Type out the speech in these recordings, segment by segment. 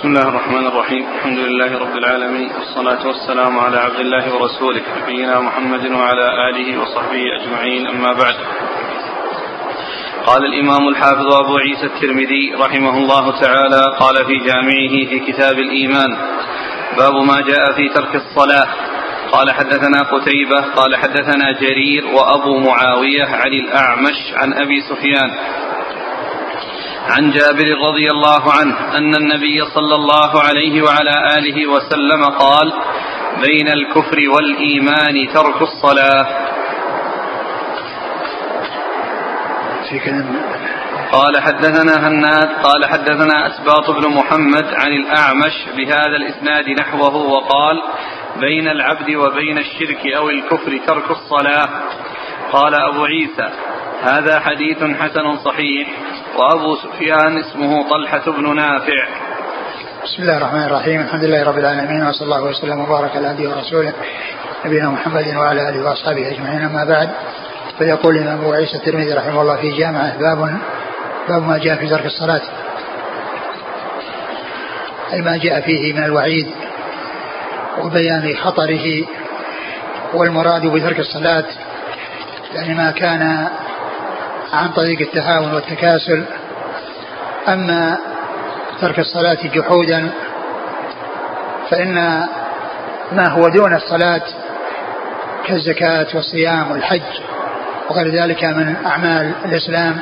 بسم الله الرحمن الرحيم. الحمد لله رب العالمين. والصلاة والسلام على عبد الله ورسوله نبينا محمد وعلى آله وصحبه أجمعين. أما بعد. قال الإمام الحافظ أبو عيسى الترمذي رحمه الله تعالى قال في جامعه في كتاب الإيمان باب ما جاء في ترك الصلاة. قال حدثنا قتيبة قال حدثنا جرير وأبو معاوية عن الأعمش عن أبي سفيان. عن جابر رضي الله عنه أن النبي صلى الله عليه وعلى آله وسلم قال بين الكفر والإيمان ترك الصلاة. في كلام قال حدثنا هناد قال حدثنا أسباط بن محمد عن الأعمش بهذا الإسناد نحوه وقال بين العبد وبين الشرك أو الكفر ترك الصلاة. قال أبو عيسى هذا حديث حسن صحيح. وأبو سفيان اسمه طلحة بن نافع. بسم الله الرحمن الرحيم. الحمد لله رب العالمين وصلى الله وسلم وبارك على عبده ورسوله نبينا محمد وعلى آله وأصحابه أجمعين. أما بعد فيقول الإمام أبو عيسى الترمذي رحمه الله في جامعه باب باب ما جاء في ترك الصلاة. أي ما جاء فيه من الوعيد وبيان خطره والمراد بترك الصلاة يعني ما كان عن طريق التهاون والتكاسل. أما ترك الصلاة جحودا فإن ما هو دون الصلاة كالزكاة والصيام والحج وغير ذلك من أعمال الإسلام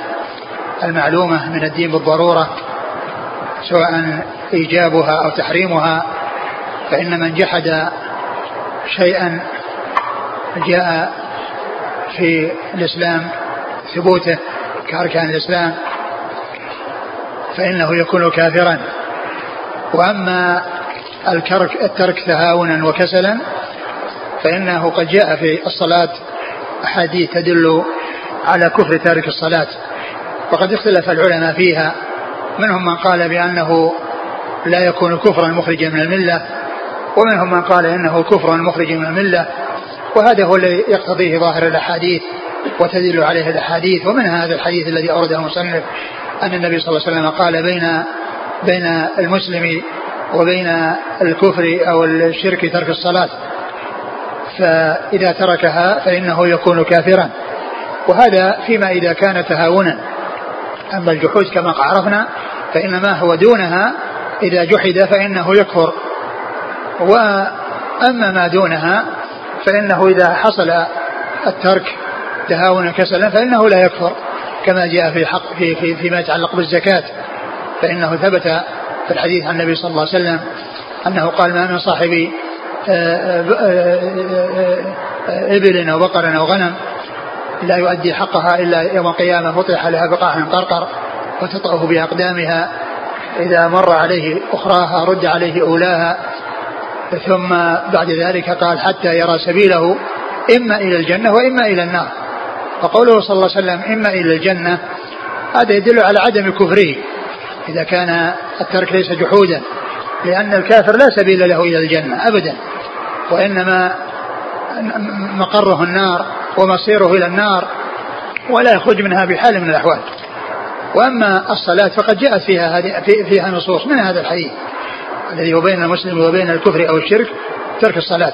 المعلومة من الدين بالضرورة سواء إيجابها أو تحريمها فإن من جحد شيئا جاء في الإسلام ثبوته كأركان الإسلام فإنه يكون كافرا. وأما الكرك الترك تهاونا وكسلا فإنه قد جاء في الصلاة أحاديث تدل على كفر تارك الصلاة. وقد اختلف العلماء فيها منهم من قال بأنه لا يكون كفرا مخرجا من الملة ومنهم من قال إنه كفر مخرج من الملة. وهذا هو الذي يقتضيه ظاهر الأحاديث. وتدل عليه الأحاديث ومن هذا الحديث الذي أورده المصنف أن النبي صلى الله عليه وسلم قال بين بين المسلم وبين الكفر أو الشرك ترك الصلاة فإذا تركها فإنه يكون كافرا. وهذا فيما إذا كان تهاونا. أما الجحود كما عرفنا فإن ما هو دونها إذا جحد فإنه يكفر. وأما ما دونها فإنه إذا حصل الترك تهاونا كسلا فإنه لا يكفر كما جاء في حق في في فيما يتعلق بالزكاة. فإنه ثبت في الحديث عن النبي صلى الله عليه وسلم أنه قال ما من صاحب آه، آه، آه، إبل أو بقر أو غنم لا يؤدي حقها إلا يوم القيامة فطح لها بقاع قرقر وتطأه بأقدامها. إذا مر عليه أخراها رد عليه أولاها. ثم بعد ذلك قال حتى يرى سبيله إما إلى الجنة وإما إلى النار. فقوله صلى الله عليه وسلم إما إلى الجنة هذا يدل على عدم كفره إذا كان الترك ليس جحودا لأن الكافر لا سبيل له إلى الجنة أبدا وإنما مقره النار ومصيره إلى النار ولا يخرج منها بحال من الأحوال. وأما الصلاة فقد جاءت فيها فيها نصوص من هذا الحديث الذي هو بين المسلم وبين الكفر أو الشرك ترك الصلاة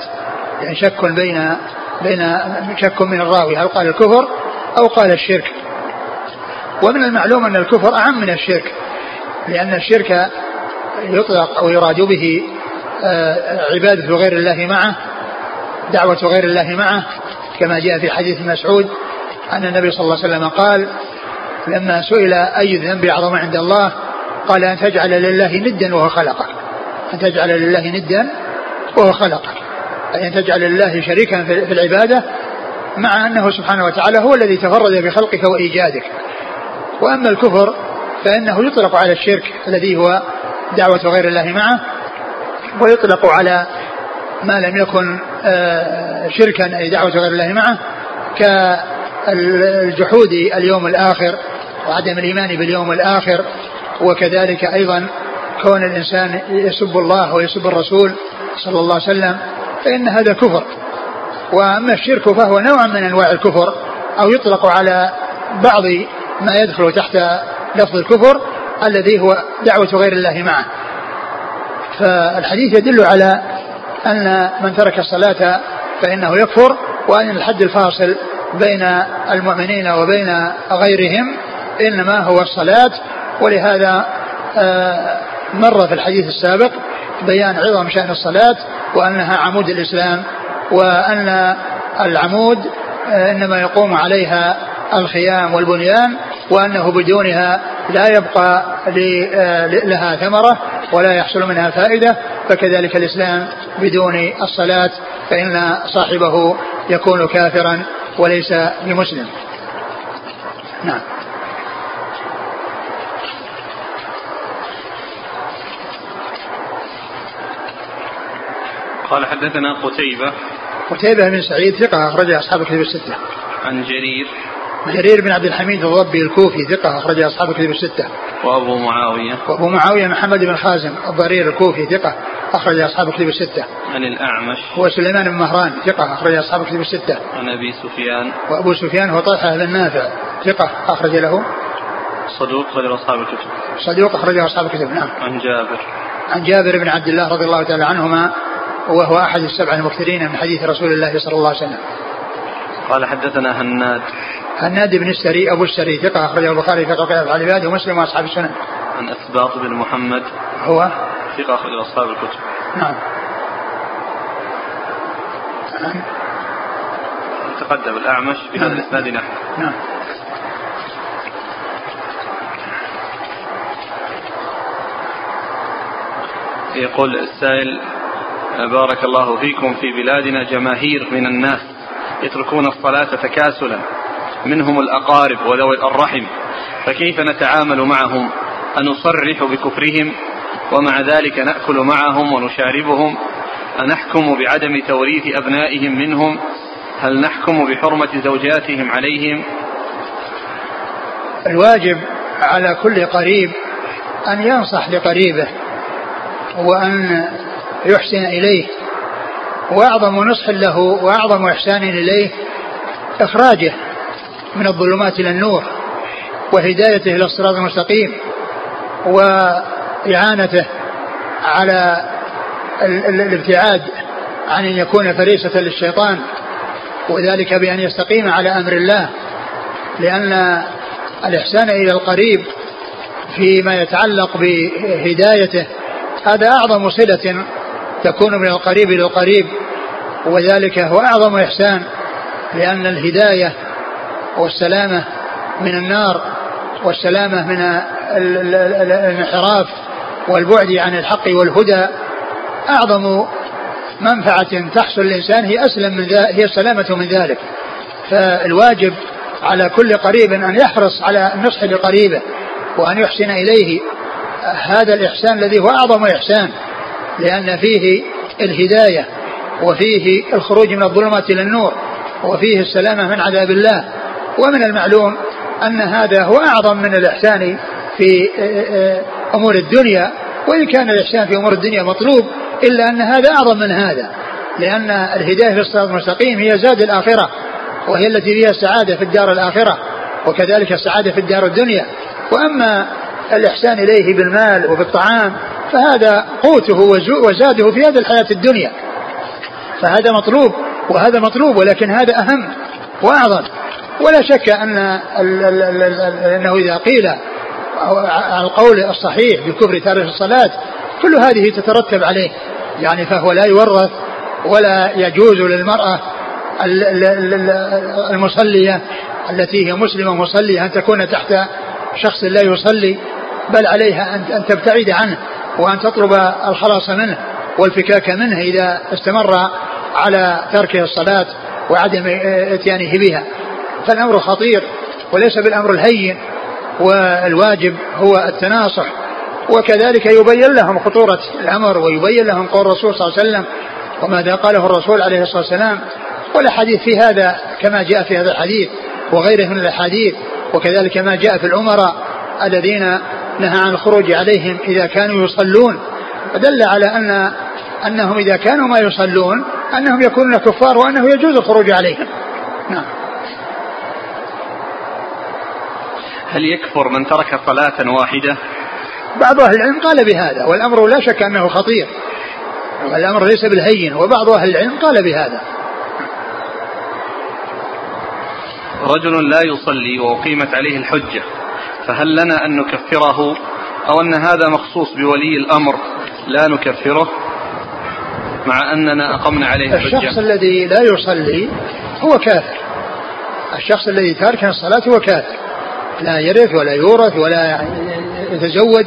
يعني شك بين بين شك من الراوي هل قال الكفر أو قال الشرك. ومن المعلوم أن الكفر أعم من الشرك لأن الشرك يطلق أو يراد به آه، عبادة غير الله معه دعوة غير الله معه كما جاء في حديث مسعود أن النبي صلى الله عليه وسلم قال لما سئل أي الذنب أعظم عند الله قال أن تجعل لله ندا وهو خلقك أن تجعل لله ندا وهو خلقك. أي أن تجعل لله شريكا في العبادة مع أنه سبحانه وتعالى هو الذي تفرد بخلقك وإيجادك. وأما الكفر فإنه يطلق على الشرك الذي هو دعوة غير الله معه ويطلق على ما لم يكن آه، شركا أي دعوة غير الله معه كالجحود اليوم الآخر وعدم الإيمان باليوم الآخر وكذلك أيضا كون الإنسان يسب الله ويسب الرسول صلى الله عليه وسلم فإن هذا كفر. وأما الشرك فهو نوع من أنواع الكفر أو يطلق على بعض ما يدخل تحت لفظ الكفر الذي هو دعوة غير الله معه. فالحديث يدل على أن من ترك الصلاة فإنه يكفر وأن الحد الفاصل بين المؤمنين وبين غيرهم إنما هو الصلاة. ولهذا آه، مر في الحديث السابق بيان عظم شأن الصلاة وأنها عمود الإسلام وأن العمود آه، إنما يقوم عليها الخيام والبنيان وأنه بدونها لا يبقى آه، لها ثمرة ولا يحصل منها فائدة فكذلك الإسلام بدون الصلاة فإن صاحبه يكون كافرا وليس بمسلم. نعم. قال حدثنا قتيبة قتيبة بن سعيد ثقة أخرج أصحاب الكتب الستة. عن جرير جرير بن عبد الحميد الضبي الكوفي ثقة أخرج أصحاب الكتب الستة. وأبو معاوية. وأبو معاوية محمد بن خازم الضرير الكوفي ثقة أخرج أصحاب الكتب الستة. عن الأعمش. هو سليمان بن مهران ثقة أخرج أصحاب الكتب الستة. عن أبي سفيان. وأبو سفيان هو طلحة بن نافع ثقة أخرج له. صدوق أخرج أصحاب الكتب. صدوق أخرج أصحاب الكتب نعم. عن جابر. عن جابر بن عبد الله رضي الله تعالى عنهما وهو أحد السبع المكثرين من حديث رسول الله صلى الله عليه وسلم. قال حدثنا هناد. هناد بن السري أبو السري ثقة أخرجه البخاري في قطع أفعال العباد ومسلم وأصحاب السنن. عن أثباط بن محمد. هو؟ ثقة أخرج أصحاب الكتب. نعم. تقدم الأعمش بهذا نعم. الإسناد نحو. نعم. يقول السائل بارك الله فيكم في بلادنا جماهير من الناس يتركون الصلاة تكاسلا منهم الأقارب وذوي الرحم فكيف نتعامل معهم؟ أنصرح بكفرهم؟ ومع ذلك نأكل معهم ونشاربهم؟ أنحكم بعدم توريث أبنائهم منهم؟ هل نحكم بحرمة زوجاتهم عليهم؟ الواجب على كل قريب أن ينصح لقريبه وأن يحسن إليه وأعظم نصح له وأعظم إحسان إليه إخراجه من الظلمات إلى النور وهدايته إلى الصراط المستقيم وإعانته على الابتعاد عن أن يكون فريسة للشيطان وذلك بأن يستقيم على أمر الله لأن الإحسان إلى القريب فيما يتعلق بهدايته هذا أعظم صلة تكون من القريب إلى القريب وذلك هو أعظم إحسان لأن الهداية والسلامة من النار والسلامة من الانحراف والبعد عن الحق والهدى أعظم منفعة تحصل للإنسان هي أسلم من هي السلامة من ذلك. فالواجب على كل قريب أن يحرص على النصح لقريبه وأن يحسن إليه. هذا الإحسان الذي هو أعظم إحسان. لأن فيه الهداية وفيه الخروج من الظلمات إلى النور وفيه السلامة من عذاب الله. ومن المعلوم أن هذا هو أعظم من الإحسان في أمور الدنيا. وإن كان الإحسان في أمور الدنيا مطلوب إلا أن هذا أعظم من هذا. لأن الهداية في الصراط المستقيم هي زاد الآخرة وهي التي فيها السعادة في الدار الآخرة وكذلك السعادة في الدار الدنيا. وأما الإحسان إليه بالمال وبالطعام فهذا قوته وزاده في هذه الحياة الدنيا. فهذا مطلوب وهذا مطلوب ولكن هذا أهم وأعظم. ولا شك أن أنه إذا قيل القول الصحيح بكفر تاريخ الصلاة كل هذه تترتب عليه. يعني فهو لا يورث ولا يجوز للمرأة المصلية التي هي مسلمة مصلية أن تكون تحت شخص لا يصلي بل عليها أن تبتعد عنه. وأن تطلب الخلاص منه والفكاك منه إذا استمر على تركه الصلاة وعدم إتيانه بها. فالأمر خطير وليس بالأمر الهين والواجب هو التناصح. وكذلك يبين لهم خطورة الأمر ويبين لهم قول الرسول صلى الله عليه وسلم وماذا قاله الرسول عليه الصلاة والسلام. والأحاديث في هذا كما جاء في هذا الحديث وغيره من الأحاديث وكذلك ما جاء في الأمراء الذين نهى عن الخروج عليهم إذا كانوا يصلون. فدل على أن أنهم إذا كانوا ما يصلون أنهم يكونون كفار وأنه يجوز الخروج عليهم. نعم. هل يكفر من ترك صلاة واحدة؟ بعض أهل العلم قال بهذا والأمر لا شك أنه خطير. والأمر ليس بالهين وبعض أهل العلم قال بهذا. رجل لا يصلي وأقيمت عليه الحجة. فهل لنا أن نكفره أو أن هذا مخصوص بولي الأمر لا نكفره مع أننا أقمنا عليه الشخص الذي لا يصلي هو كافر. الشخص الذي تارك الصلاة هو كافر. لا يرث ولا يورث ولا يتزوج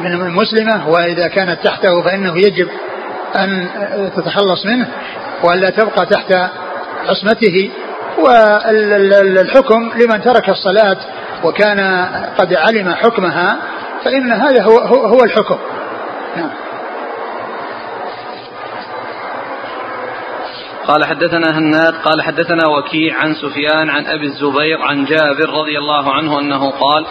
من المسلمة وإذا كانت تحته فإنه يجب أن تتخلص منه وألا تبقى تحت عصمته. والحكم لمن ترك الصلاة وكان قد علم حكمها فإن هذا هو, هو الحكم. نعم. قال حدثنا هناد قال حدثنا وكيع عن سفيان عن أبي الزبير عن جابر رضي الله عنه أنه قال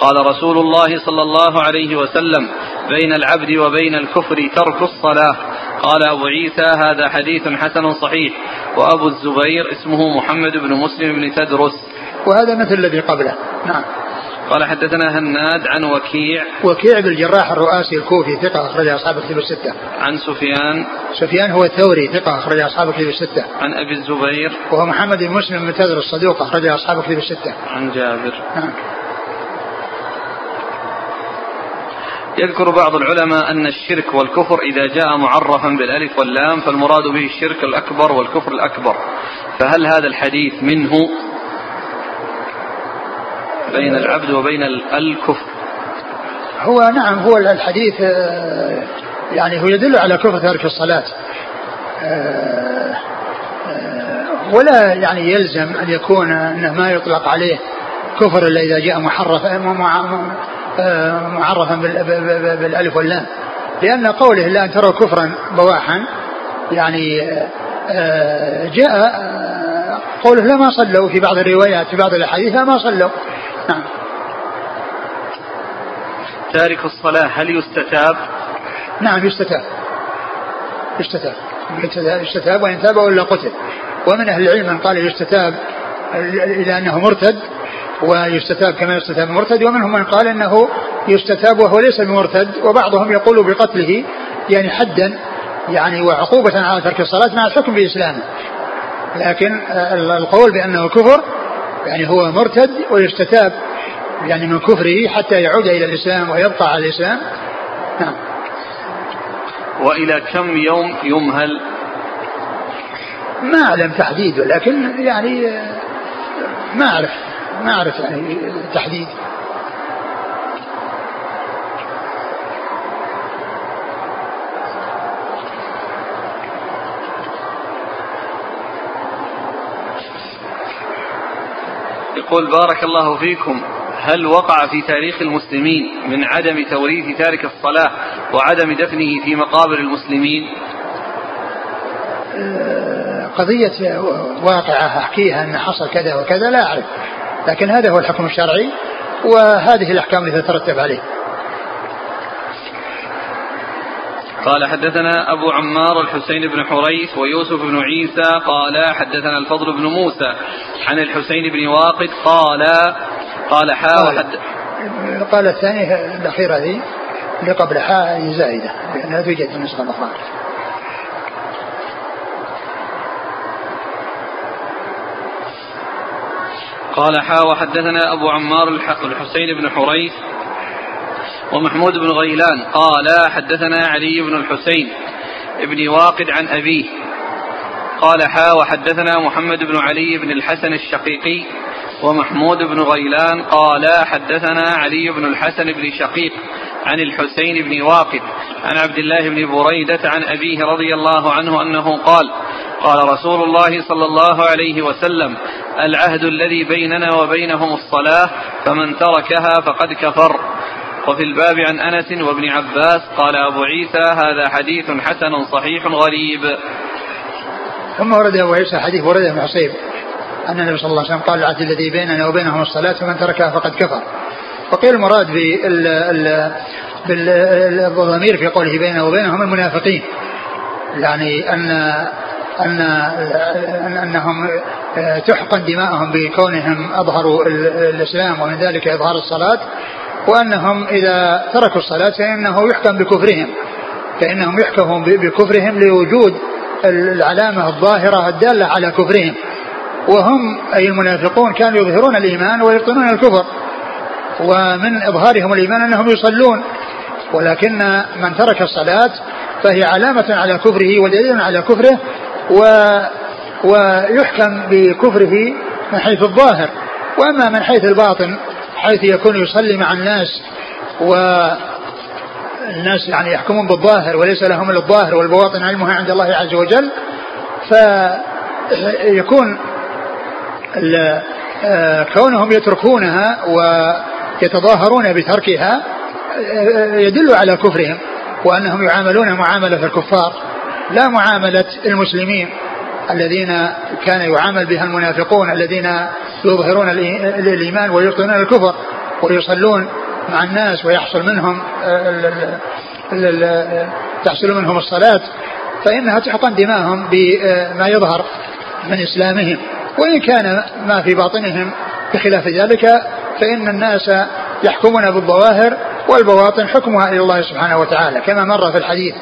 قال رسول الله صلى الله عليه وسلم بين العبد وبين الكفر ترك الصلاة. قال أبو عيسى هذا حديث حسن صحيح. وأبو الزبير اسمه محمد بن مسلم بن تدرس. وهذا مثل الذي قبله نعم قال حدثنا هناد عن وكيع وكيع بالجراح الرؤاسي الكوفي ثقة أخرج أصحاب الكتب الستة. عن سفيان سفيان هو الثوري ثقة أخرج أصحاب الكتب الستة. عن أبي الزبير وهو محمد بن مسلم بن تدر الصدوق أخرج أصحاب الكتب الستة. عن جابر. نعم. يذكر بعض العلماء أن الشرك والكفر إذا جاء معرفا بالألف واللام فالمراد به الشرك الأكبر والكفر الأكبر فهل هذا الحديث منه بين العبد وبين الكفر. هو نعم هو الحديث آه، يعني هو يدل على كفر ترك الصلاة. آه، آه، ولا يعني يلزم أن يكون أنه ما يطلق عليه كفر إلا إذا جاء محرف معرفا بالألف واللام. لأن قوله لا تروا كفرا بواحا يعني جاء قوله لما صلوا في بعض الروايات في بعض الأحاديث ما صلوا. نعم. تارك الصلاة هل يستتاب؟ نعم يستتاب. يستتاب. يستتاب وإن تاب ولا قتل. ومن أهل العلم من قال يستتاب إلى أنه مرتد ويستتاب كما يستتاب المرتد ومنهم من قال أنه يستتاب وهو ليس بمرتد وبعضهم يقول بقتله يعني حدا يعني وعقوبة على ترك الصلاة مع الحكم بإسلامه. لكن القول بأنه كفر يعني هو مرتد ويستتاب يعني من كفره حتى يعود إلى الإسلام ويبقى على الإسلام. نعم. وإلى كم يوم يمهل؟ ما أعلم تحديد لكن يعني ما أعرف ما أعرف يعني تحديد. يقول بارك الله فيكم هل وقع في تاريخ المسلمين من عدم توريث تارك الصلاة وعدم دفنه في مقابر المسلمين؟ آه، قضية واقعة أحكيها أن حصل كذا وكذا لا أعرف. لكن هذا هو الحكم الشرعي وهذه الأحكام التي تترتب عليه. قال حدثنا أبو عمار الحسين بن حريث ويوسف بن عيسى قال حدثنا الفضل بن موسى عن الحسين بن واقد قال قال حا وحد قال الثاني الأخيرة هذه اللي قبل حاء زائدة لأنها توجد في النسخة الأخرى قال حا وحدثنا أبو عمار الحسين بن حريث ومحمود بن غيلان قال حدثنا علي بن الحسين بن واقد عن أبيه. قال حا وحدثنا محمد بن علي بن الحسن الشقيقي ومحمود بن غيلان قال حدثنا علي بن الحسن بن شقيق عن الحسين بن واقد عن عبد الله بن بريدة عن أبيه رضي الله عنه أنه قال قال رسول الله صلى الله عليه وسلم العهد الذي بيننا وبينهم الصلاة فمن تركها فقد كفر. وفي الباب عن أنس وابن عباس قال أبو عيسى هذا حديث حسن صحيح غريب. ثم ورد أبو عيسى حديث ورد ابن حصيب أن النبي صلى الله عليه وسلم قال العهد الذي بيننا وبينهم الصلاة فمن تركها فقد كفر. وقيل المراد بالضمير في قوله بيننا وبينهم المنافقين. يعني أن أن أنهم تحقن دماءهم بكونهم أظهروا الإسلام ومن ذلك إظهار الصلاة. وأنهم إذا تركوا الصلاة فإنه يحكم بكفرهم فإنهم يحكمون بكفرهم لوجود العلامة الظاهرة الدالة على كفرهم. وهم أي المنافقون كانوا يظهرون الإيمان ويبطنون الكفر. ومن إظهارهم الإيمان أنهم يصلون. ولكن من ترك الصلاة فهي علامة على كفره ودليل على كفره و ويحكم بكفره من حيث الظاهر. وأما من حيث الباطن حيث يكون يصلي مع الناس و الناس يعني يحكمون بالظاهر وليس لهم إلا الظاهر والبواطن علمها عند الله عز وجل فيكون آه، كونهم يتركونها ويتظاهرون بتركها آه، يدل على كفرهم وأنهم يعاملون معاملة الكفار لا معاملة المسلمين. الذين كان يعامل بها المنافقون الذين يظهرون الايمان ويبطنون الكفر ويصلون مع الناس ويحصل منهم تحصل منهم الصلاة فإنها تحقن دماءهم بما يظهر من إسلامهم. وإن كان ما في باطنهم بخلاف ذلك فإن الناس يحكمون بالظواهر والبواطن حكمها إلى الله سبحانه وتعالى كما مر في الحديث.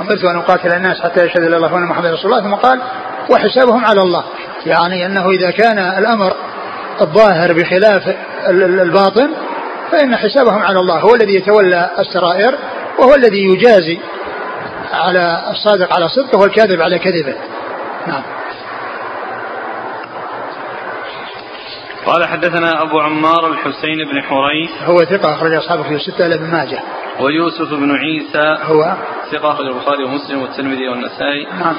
أمرت أن أقاتل الناس حتى يشهد الله وأن محمد رسول الله ثم قال وحسابهم على الله. يعني أنه إذا كان الأمر الظاهر بخلاف الباطن فإن حسابهم على الله. هو الذي يتولى السرائر وهو الذي يجازي على الصادق على صدقه والكاذب على كذبه. نعم. قال حدثنا أبو عمار الحسين بن حريث هو ثقة أخرج أصحابه في الستة إلى ابن ماجه. ويوسف بن عيسى هو ثقة أخرج البخاري ومسلم والترمذي والنسائي. نعم.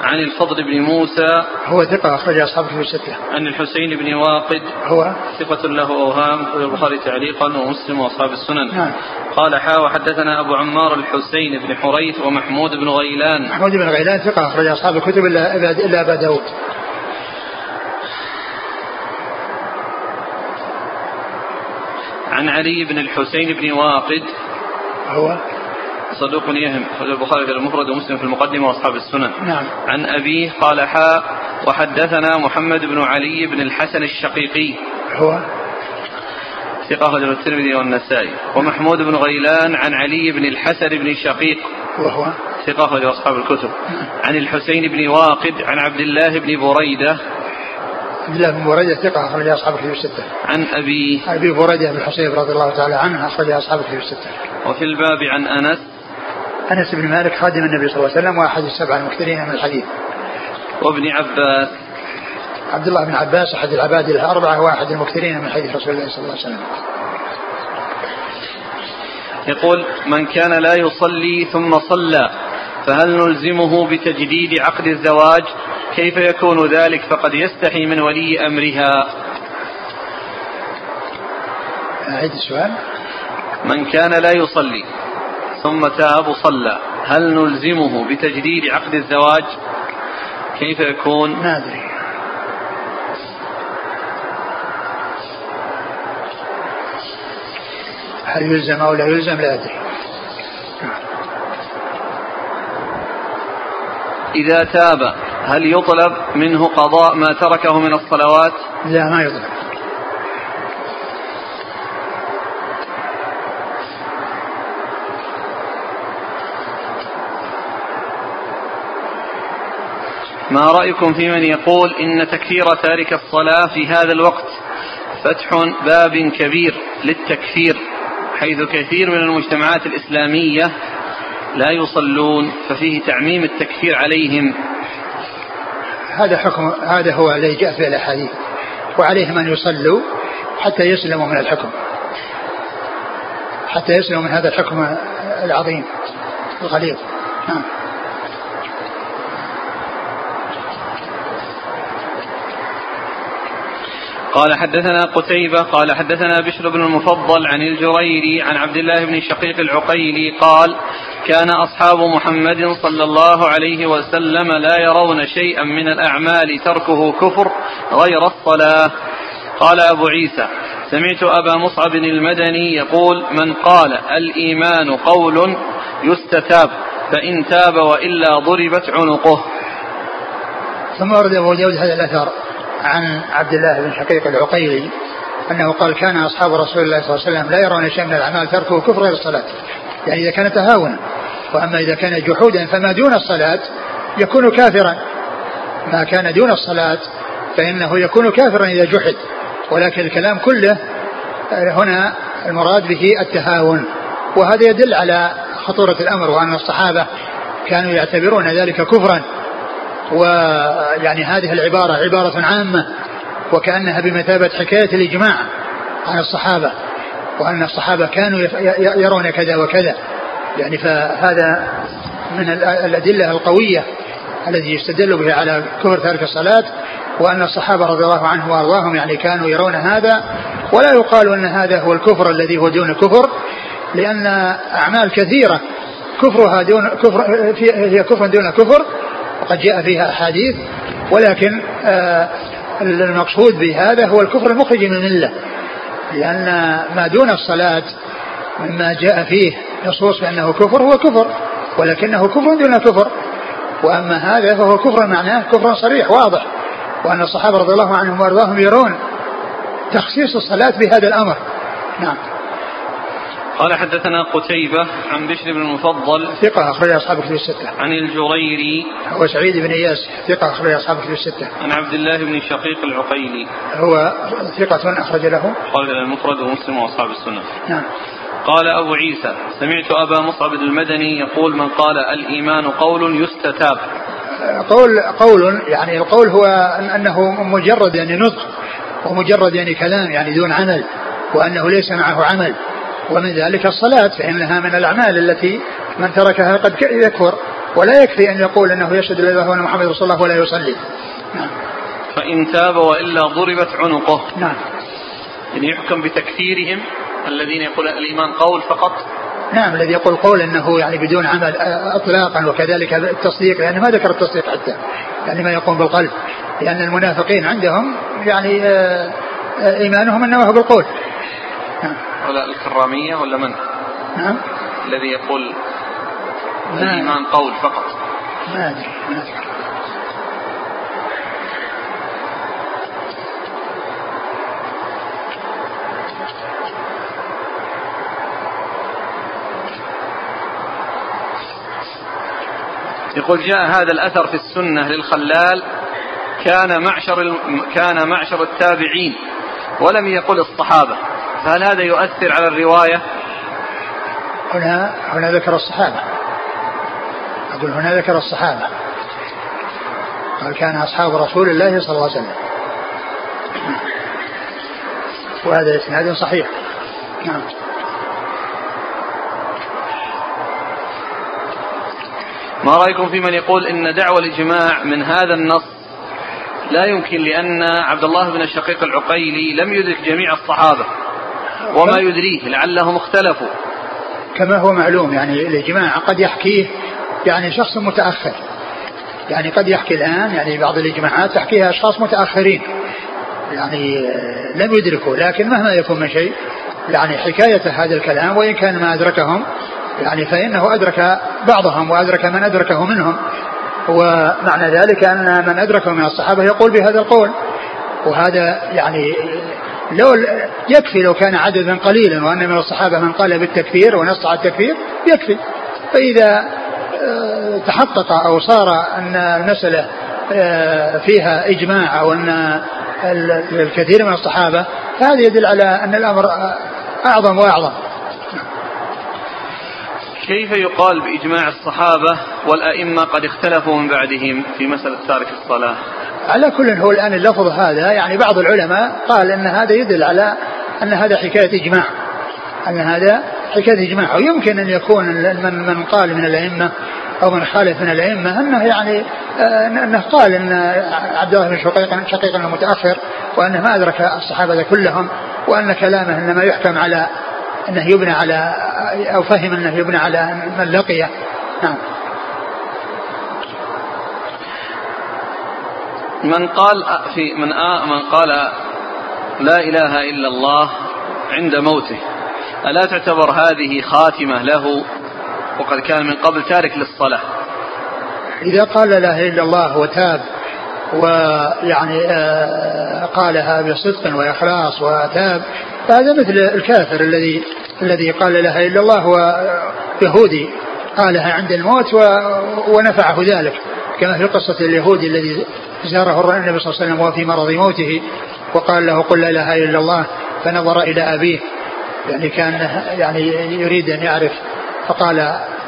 عن الفضل بن موسى هو ثقة أخرج أصحابه في الستة. عن الحسين بن واقد هو ثقة له أوهام أخرج البخاري تعليقا ومسلم وأصحاب السنن. نعم. قال حا وحدثنا أبو عمار الحسين بن حريث ومحمود بن غيلان. محمود بن غيلان ثقة أخرج أصحاب الكتب إلا إلا أبا داود. عن علي بن الحسين بن واقد هو صدوق يهم. أخرج البخاري في المفرد ومسلم في المقدمة وأصحاب السنن. نعم. عن أبيه قال حاء وحدثنا محمد بن علي بن الحسن الشقيقي. هو؟ ثقة أخرجه الترمذي والنسائي. ومحمود بن غيلان عن علي بن الحسن بن شقيق وهو؟ ثقة أخرجه أصحاب الكتب. عن الحسين بن واقد عن عبد الله بن بريدة. عبد الله بن بريدة ثقة أخرج أصحاب الكتب الستة. عن أبي أبي بريدة بن الحصيب رضي الله تعالى عنه أخرج أصحاب الكتب الستة. وفي الباب عن أنس. أنس بن مالك خادم النبي صلى الله عليه وسلم وأحد السبع المكثرين من الحديث. وابن عباس. عبد الله بن عباس أحد العباد الأربعة وأحد المكثرين من حديث رسول الله صلى الله عليه وسلم. يقول من كان لا يصلي ثم صلى فهل نلزمه بتجديد عقد الزواج؟ كيف يكون ذلك؟ فقد يستحي من ولي أمرها. أعيد السؤال. من كان لا يصلي ثم تاب وصلى. هل نلزمه بتجديد عقد الزواج؟ كيف يكون؟ ما أدري. هل يلزم أو لا يلزم؟ لا أدري. إذا تاب هل يطلب منه قضاء ما تركه من الصلوات؟ لا ما يطلب. ما رأيكم في من يقول إن تكفير تارك الصلاة في هذا الوقت فتح باب كبير للتكفير حيث كثير من المجتمعات الإسلامية لا يصلون ففيه تعميم التكفير عليهم. هذا حكم هذا هو الذي جاء في الأحاديث وعليهم أن يصلوا حتى يسلموا من الحكم حتى يسلموا من هذا الحكم العظيم الغليظ. نعم. قال حدثنا قتيبة قال حدثنا بشر بن المفضل عن الجريري عن عبد الله بن شقيق العقيلي قال كان أصحاب محمد صلى الله عليه وسلم لا يرون شيئا من الأعمال تركه كفر غير الصلاة. قال أبو عيسى سمعت أبا مصعب المدني يقول من قال الإيمان قول يستتاب فإن تاب وإلا ضربت عنقه. ثم ورد أبو داود هذا الأثر. عن عبد الله بن شقيق العقيلي أنه قال كان أصحاب رسول الله صلى الله عليه وسلم لا يرون شيء من الأعمال تركه كفر غير الصلاة. يعني إذا كان تهاونا. وأما إذا كان جحودا فما دون الصلاة يكون كافرا. ما كان دون الصلاة فإنه يكون كافرا إذا جحد. ولكن الكلام كله هنا المراد به التهاون. وهذا يدل على خطورة الأمر وأن الصحابة كانوا يعتبرون ذلك كفرا. ويعني هذه العبارة عبارة عامة وكأنها بمثابة حكاية الإجماع عن الصحابة وأن الصحابة كانوا يرون كذا وكذا. يعني فهذا من الأدلة القوية التي يستدل بها على كفر تارك الصلاة وأن الصحابة رضي الله عنهم وأرضاهم يعني كانوا يرون هذا. ولا يقال أن هذا هو الكفر الذي هو دون كفر لأن أعمال كثيرة كفرها دون كفر هي كفر دون كفر وقد جاء فيها أحاديث ولكن آه المقصود بهذا هو الكفر المخرج من الملة. لأن ما دون الصلاة مما جاء فيه نصوص بأنه كفر هو كفر ولكنه كفر دون كفر. وأما هذا فهو كفر معناه كفر صريح واضح وأن الصحابة رضي الله عنهم وأرضاهم يرون تخصيص الصلاة بهذا الأمر. نعم. قال حدثنا قتيبة عن بشر بن المفضل ثقة أخرج أصحاب كتب الستة. عن الجريري هو سعيد بن إياس ثقة أخرج أصحاب كتب الستة. عن عبد الله بن شقيق العقيلي هو ثقة أخرج له. قال المفرد ومسلم وأصحاب السنة. نعم. قال أبو عيسى سمعت أبا مصعب المدني يقول من قال الإيمان قول يستتاب قول قول يعني القول هو أنه مجرد يعني نطق ومجرد يعني كلام يعني دون عمل وأنه ليس معه عمل ومن ذلك الصلاة فإنها من الأعمال التي من تركها قد يكفر ولا يكفي أن يقول أنه يشهد لا إله إلا محمد رسول الله ولا يصلي نعم. فإن تاب وإلا ضربت عنقه. نعم. يعني يحكم بتكفيرهم الذين يقول الإيمان قول فقط. نعم الذي يقول قول إنه يعني بدون عمل اطلاقا وكذلك التصديق لأنه ما ذكر التصديق حتى يعني ما يقوم بالقلب. لأن المنافقين عندهم يعني إيمانهم انما هو بالقول. نعم. ولا الكرامية ولا من؟ نعم الذي يقول الإيمان قول فقط. ما أدري ما أدري. يقول جاء هذا الأثر في السنة للخلال كان معشر كان معشر التابعين ولم يقل الصحابة. فهل هذا يؤثر على الرواية. هنا هنا ذكر الصحابة. أقول هنا ذكر الصحابة. قال كان أصحاب رسول الله صلى الله عليه وسلم. وهذا إسناد صحيح. نعم. ما رأيكم في من يقول إن دعوى الإجماع من هذا النص لا يمكن لأن عبد الله بن الشقيق العقيلي لم يدرك جميع الصحابة. وما يدريه لعلهم اختلفوا. كما هو معلوم يعني الإجماع قد يحكيه يعني شخص متأخر. يعني قد يحكي الآن يعني بعض الإجماعات تحكيها أشخاص متأخرين. يعني لم يدركوا لكن مهما يكون من شيء يعني حكاية هذا الكلام وإن كان ما أدركهم يعني فإنه أدرك بعضهم وأدرك من أدركه منهم. ومعنى ذلك أن من أدركه من الصحابة يقول بهذا القول. وهذا يعني لو يكفي لو كان عددا قليلا وأن من الصحابة من قال بالتكفير ونص على التكفير يكفي. فإذا آه، تحقق أو صار أن المسألة آه، فيها إجماع أو أن الكثير من الصحابة فهذا يدل على أن الأمر أعظم وأعظم. كيف يقال بإجماع الصحابة والأئمة قد اختلفوا من بعدهم في مسألة تارك الصلاة؟ على كل هو الآن اللفظ هذا يعني بعض العلماء قال أن هذا يدل على أن هذا حكاية إجماع. أن هذا حكاية إجماع. ويمكن أن يكون من, من قال من الأئمة أو من خالف من الأئمة أنه يعني آه، أنه قال أن عبد الله بن شقيق شقيق أنه متأخر وأنه ما أدرك الصحابة كلهم وأن كلامه إنما يحكم على أنه يبنى على أو فهم أنه يبنى على من لقيه. نعم. من قال في من آ من قال لا إله إلا الله عند موته. ألا تعتبر هذه خاتمة له؟ وقد كان من قبل تارك للصلاة. إذا قال لا إله إلا الله وتاب ويعني آه، قالها بصدق وإخلاص وتاب فهذا مثل الكافر الذي الذي قال لا إله إلا الله ويهودي قالها عند الموت ونفعه ذلك. كما في قصة اليهودي الذي زاره النبي صلى الله عليه وسلم وهو في مرض موته وقال له قل لا إله إلا الله فنظر إلى أبيه يعني كان يعني يريد أن يعرف فقال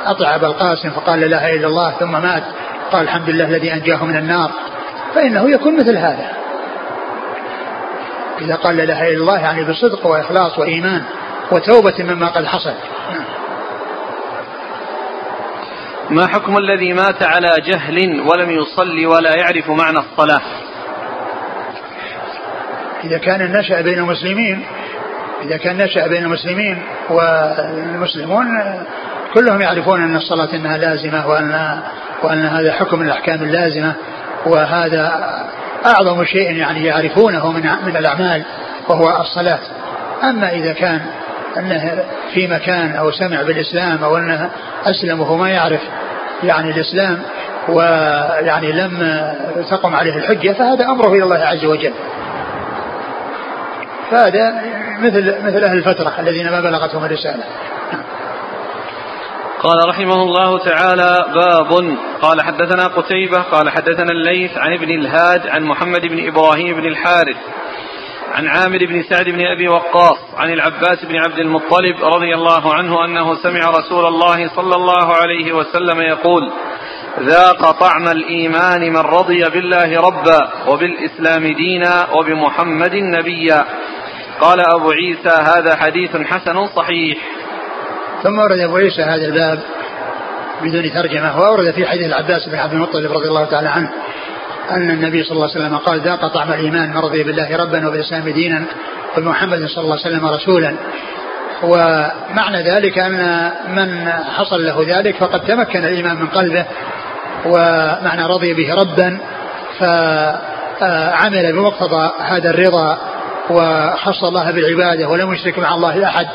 اطع ابا القاسم فقال لا إله إلا الله ثم مات قال الحمد لله الذي أنجاه من النار فإنه يكون مثل هذا. إذا قال لا إله إلا الله يعني بصدق وإخلاص وإيمان وتوبة مما قد حصل. ما حكم الذي مات على جهل ولم يصلي ولا يعرف معنى الصلاة؟ إذا كان نشأ بين المسلمين إذا كان نشأ بين المسلمين والمسلمون كلهم يعرفون أن الصلاة أنها لازمة وأن وأن هذا حكم من الأحكام اللازمة وهذا أعظم شيء يعني يعرفونه من من الأعمال وهو الصلاة. أما إذا كان أنه في مكان أو سمع بالإسلام أو أنه أسلم وهو ما يعرف يعني الإسلام ويعني لم تقم عليه الحجة فهذا أمره إلى الله عز وجل. فهذا مثل مثل أهل الفترة الذين ما بلغتهم الرسالة. قال رحمه الله تعالى باب. قال حدثنا قتيبة قال حدثنا الليث عن ابن الهاد عن محمد بن إبراهيم بن الحارث. عن عامر بن سعد بن أبي وقاص عن العباس بن عبد المطلب رضي الله عنه أنه سمع رسول الله صلى الله عليه وسلم يقول ذاق طعم الإيمان من رضي بالله ربا وبالإسلام دينا وبمحمد نبيا. قال أبو عيسى هذا حديث حسن صحيح. ثم ورد أبو عيسى هذا الباب بدون ترجمة وأورد في حديث العباس بن عبد المطلب رضي الله تعالى عنه. أن النبي صلى الله عليه وسلم قال ذاق طعم الإيمان من رضي بالله ربا وبالإسلام دينا وبمحمد صلى الله عليه وسلم رسولا. ومعنى ذلك أن من حصل له ذلك فقد تمكن الإيمان من قلبه ومعنى رضي به ربا فعمل بمقتضى هذا الرضا وخص الله بالعبادة ولم يشرك مع الله أحد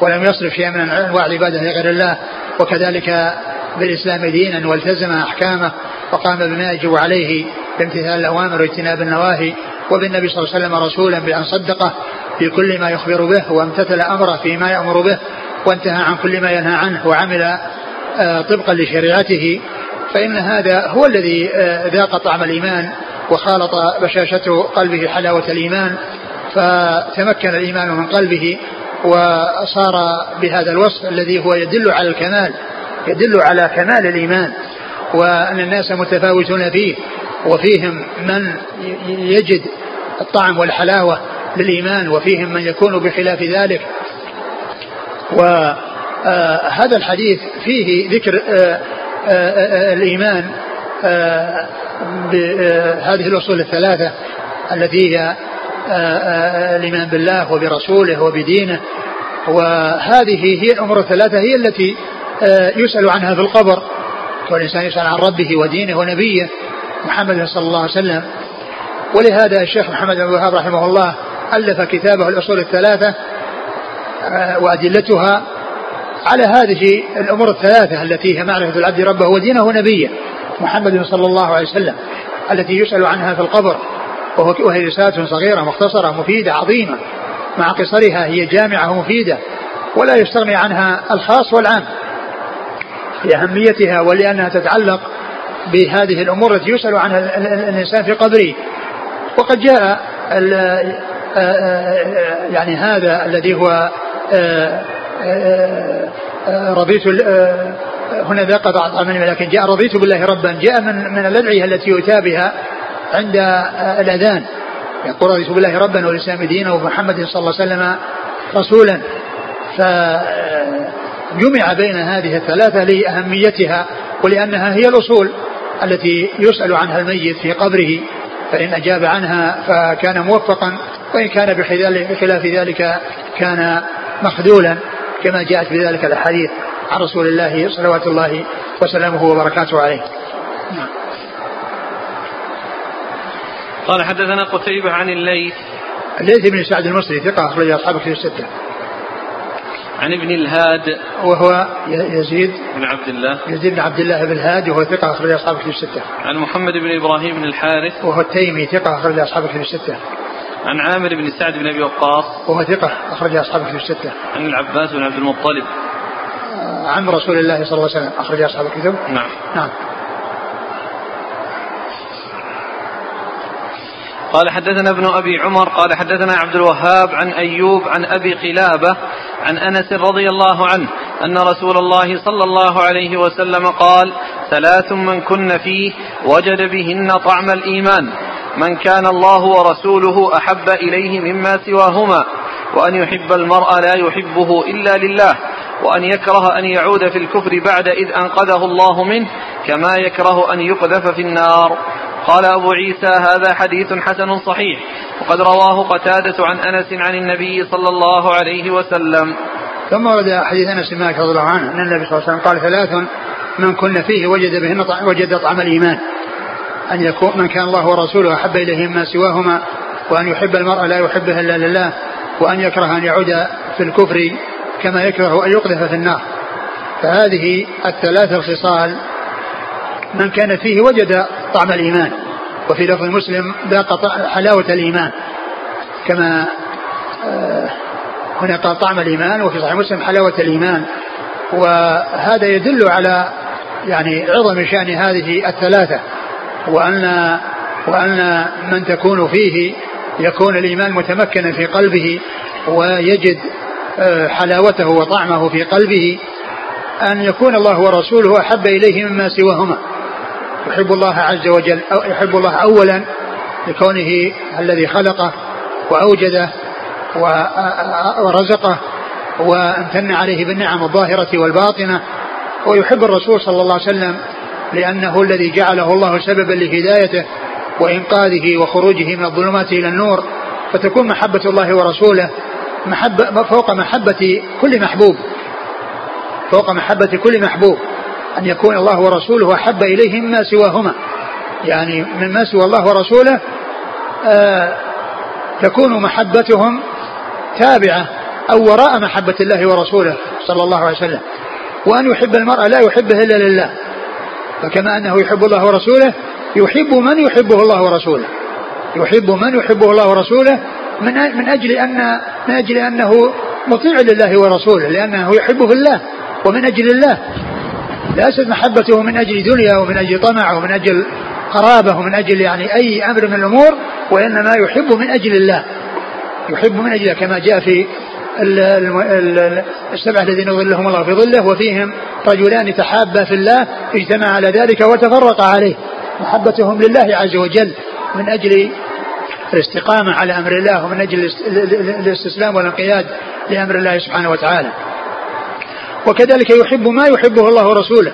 ولم يصرف شيئا من أنواع العبادة لغير الله وكذلك بالإسلام دينا والتزم أحكامه. وقام بما يجب عليه بامتثال الأوامر واجتناب النواهي وبالنبي صلى الله عليه وسلم رسولا بأن صدقه في كل ما يخبر به وامتثل أمره فيما يأمر به وانتهى عن كل ما ينهى عنه وعمل آه، طبقا لشريعته فإن هذا هو الذي آه، ذاق طعم الإيمان وخالط بشاشة قلبه حلاوة الإيمان فتمكن الإيمان من قلبه وصار بهذا الوصف الذي هو يدل على الكمال يدل على كمال الإيمان. وأن الناس متفاوتون فيه وفيهم من يجد الطعم والحلاوة للإيمان وفيهم من يكون بخلاف ذلك. وهذا الحديث فيه ذكر آه، آه، آه، الإيمان بهذه الأصول الثلاثة التي هي الإيمان بالله وبرسوله وبدينه. وهذه هي الأمور الثلاثة هي التي يسأل عنها في القبر. والإنسان يسأل عن ربه ودينه ونبيه محمد صلى الله عليه وسلم. ولهذا الشيخ محمد بن الوهاب رحمه الله ألف كتابه الأصول الثلاثة آه، وأدلتها على هذه الأمور الثلاثة التي هي معرفة العبد ربه ودينه ونبيه محمد صلى الله عليه وسلم التي يسأل عنها في القبر وهي رسالة صغيرة مختصرة مفيدة عظيمة مع قصرها هي جامعة ومفيدة ولا يستغني عنها الخاص والعام. لأهميتها ولأنها تتعلق بهذه الأمور التي يسأل عنها الإنسان في قبره. وقد جاء يعني هذا الذي هو رضيت هنا ذاق بعض مني لكن جاء رضيت بالله ربا جاء من من الأدعية التي يؤتى بها عند الأذان. يقول رضيت بالله ربا والإسلام دينا ومحمد صلى الله عليه وسلم رسولا. فجمع بين هذه الثلاثة لأهميتها ولأنها هي الأصول التي يسأل عنها الميت في قبره فإن أجاب عنها فكان موفقا وإن كان بخلاف ذلك كان مخذولا كما جاءت بذلك الأحاديث عن رسول الله صلوات الله وسلامه وبركاته عليه. قال حدثنا قتيبة عن الليث الليث بن سعد المصري ثقة أخرج أصحاب كتب الستة عن ابن الهاد وهو يزيد بن عبد الله يزيد بن عبد الله بن الهاد وهو ثقة أخرج أصحاب كتب الستة. عن محمد بن إبراهيم بن الحارث وهو التيمي ثقة أخرج أصحاب كتب الستة. عن عامر بن سعد بن أبي وقاص وهو ثقة أخرج أصحاب كتب الستة. عن العباس بن عبد المطلب عن رسول الله صلى الله عليه وسلم أخرج أصحاب الكتب. نعم. نعم. قال حدثنا ابن أبي عمر قال حدثنا عبد الوهاب عن أيوب عن أبي قلابة عن أنس رضي الله عنه أن رسول الله صلى الله عليه وسلم قال ثلاث من كن فيه وجد بهن طعم الإيمان. من كان الله ورسوله أحب إليه مما سواهما وأن يحب المرء لا يحبه إلا لله وأن يكره أن يعود في الكفر بعد إذ أنقذه الله منه كما يكره أن يقذف في النار. قال أبو عيسى هذا حديث حسن صحيح. وقد رواه قتادة عن أنس عن النبي صلى الله عليه وسلم. ثم ورد حديث أنس بن مالك رضي الله عنه أن النبي صلى الله عليه وسلم قال ثلاث من كن فيه وجد بهن وجد طعم الإيمان. أن يكون من كان الله ورسوله أحب إليه مما سواهما وأن يحب المرء لا يحبه إلا لله وأن يكره أن يعود في الكفر كما يكره أن يقذف في النار. فهذه الثلاث الخصال من كان فيه وجد طعم الإيمان. وفي لفظ مسلم ذاق حلاوة الإيمان. كما آه، هنا قال طعم الإيمان وفي صحيح مسلم حلاوة الإيمان. وهذا يدل على يعني عظم شأن هذه الثلاثة. وأن وأن من تكون فيه يكون الإيمان متمكنا في قلبه ويجد آه، حلاوته وطعمه في قلبه. أن يكون الله ورسوله أحب إليه مما سواهما. يحب الله عز وجل أو يحب الله أولا لكونه الذي خلقه وأوجده ورزقه وامتن عليه بالنعم الظاهرة والباطنة. ويحب الرسول صلى الله عليه وسلم لأنه الذي جعله الله سببا لهدايته وإنقاذه وخروجه من الظلمات إلى النور. فتكون محبة الله ورسوله محبة فوق محبة كل محبوب. فوق محبة كل محبوب. أن يكون الله ورسوله أحب إليه مما سواهما. يعني مما سوى الله ورسوله آه تكون محبتهم تابعة أو وراء محبة الله ورسوله صلى الله عليه وسلم. وأن يحب المرء لا يحبه إلا لله. فكما أنه يحب الله ورسوله يحب من يحبه الله ورسوله. يحب من يحبه الله ورسوله من من أجل أن من أجل أنه مطيع لله ورسوله لأنه يحبه الله ومن أجل الله. ليست محبته من أجل دنيا ومن أجل طمع ومن أجل قرابة ومن أجل يعني أي أمر من الأمور وإنما يحب من أجل الله يحب من أجله كما جاء في السبعة الذين ظلهم الله في ظله وفيهم رجلان تحابا في الله اجتمع على ذلك وتفرقا عليه محبتهم لله عز وجل من أجل الاستقامة على أمر الله ومن أجل الاستسلام والانقياد لأمر الله سبحانه وتعالى. وكذلك يحب ما يحبه الله ورسوله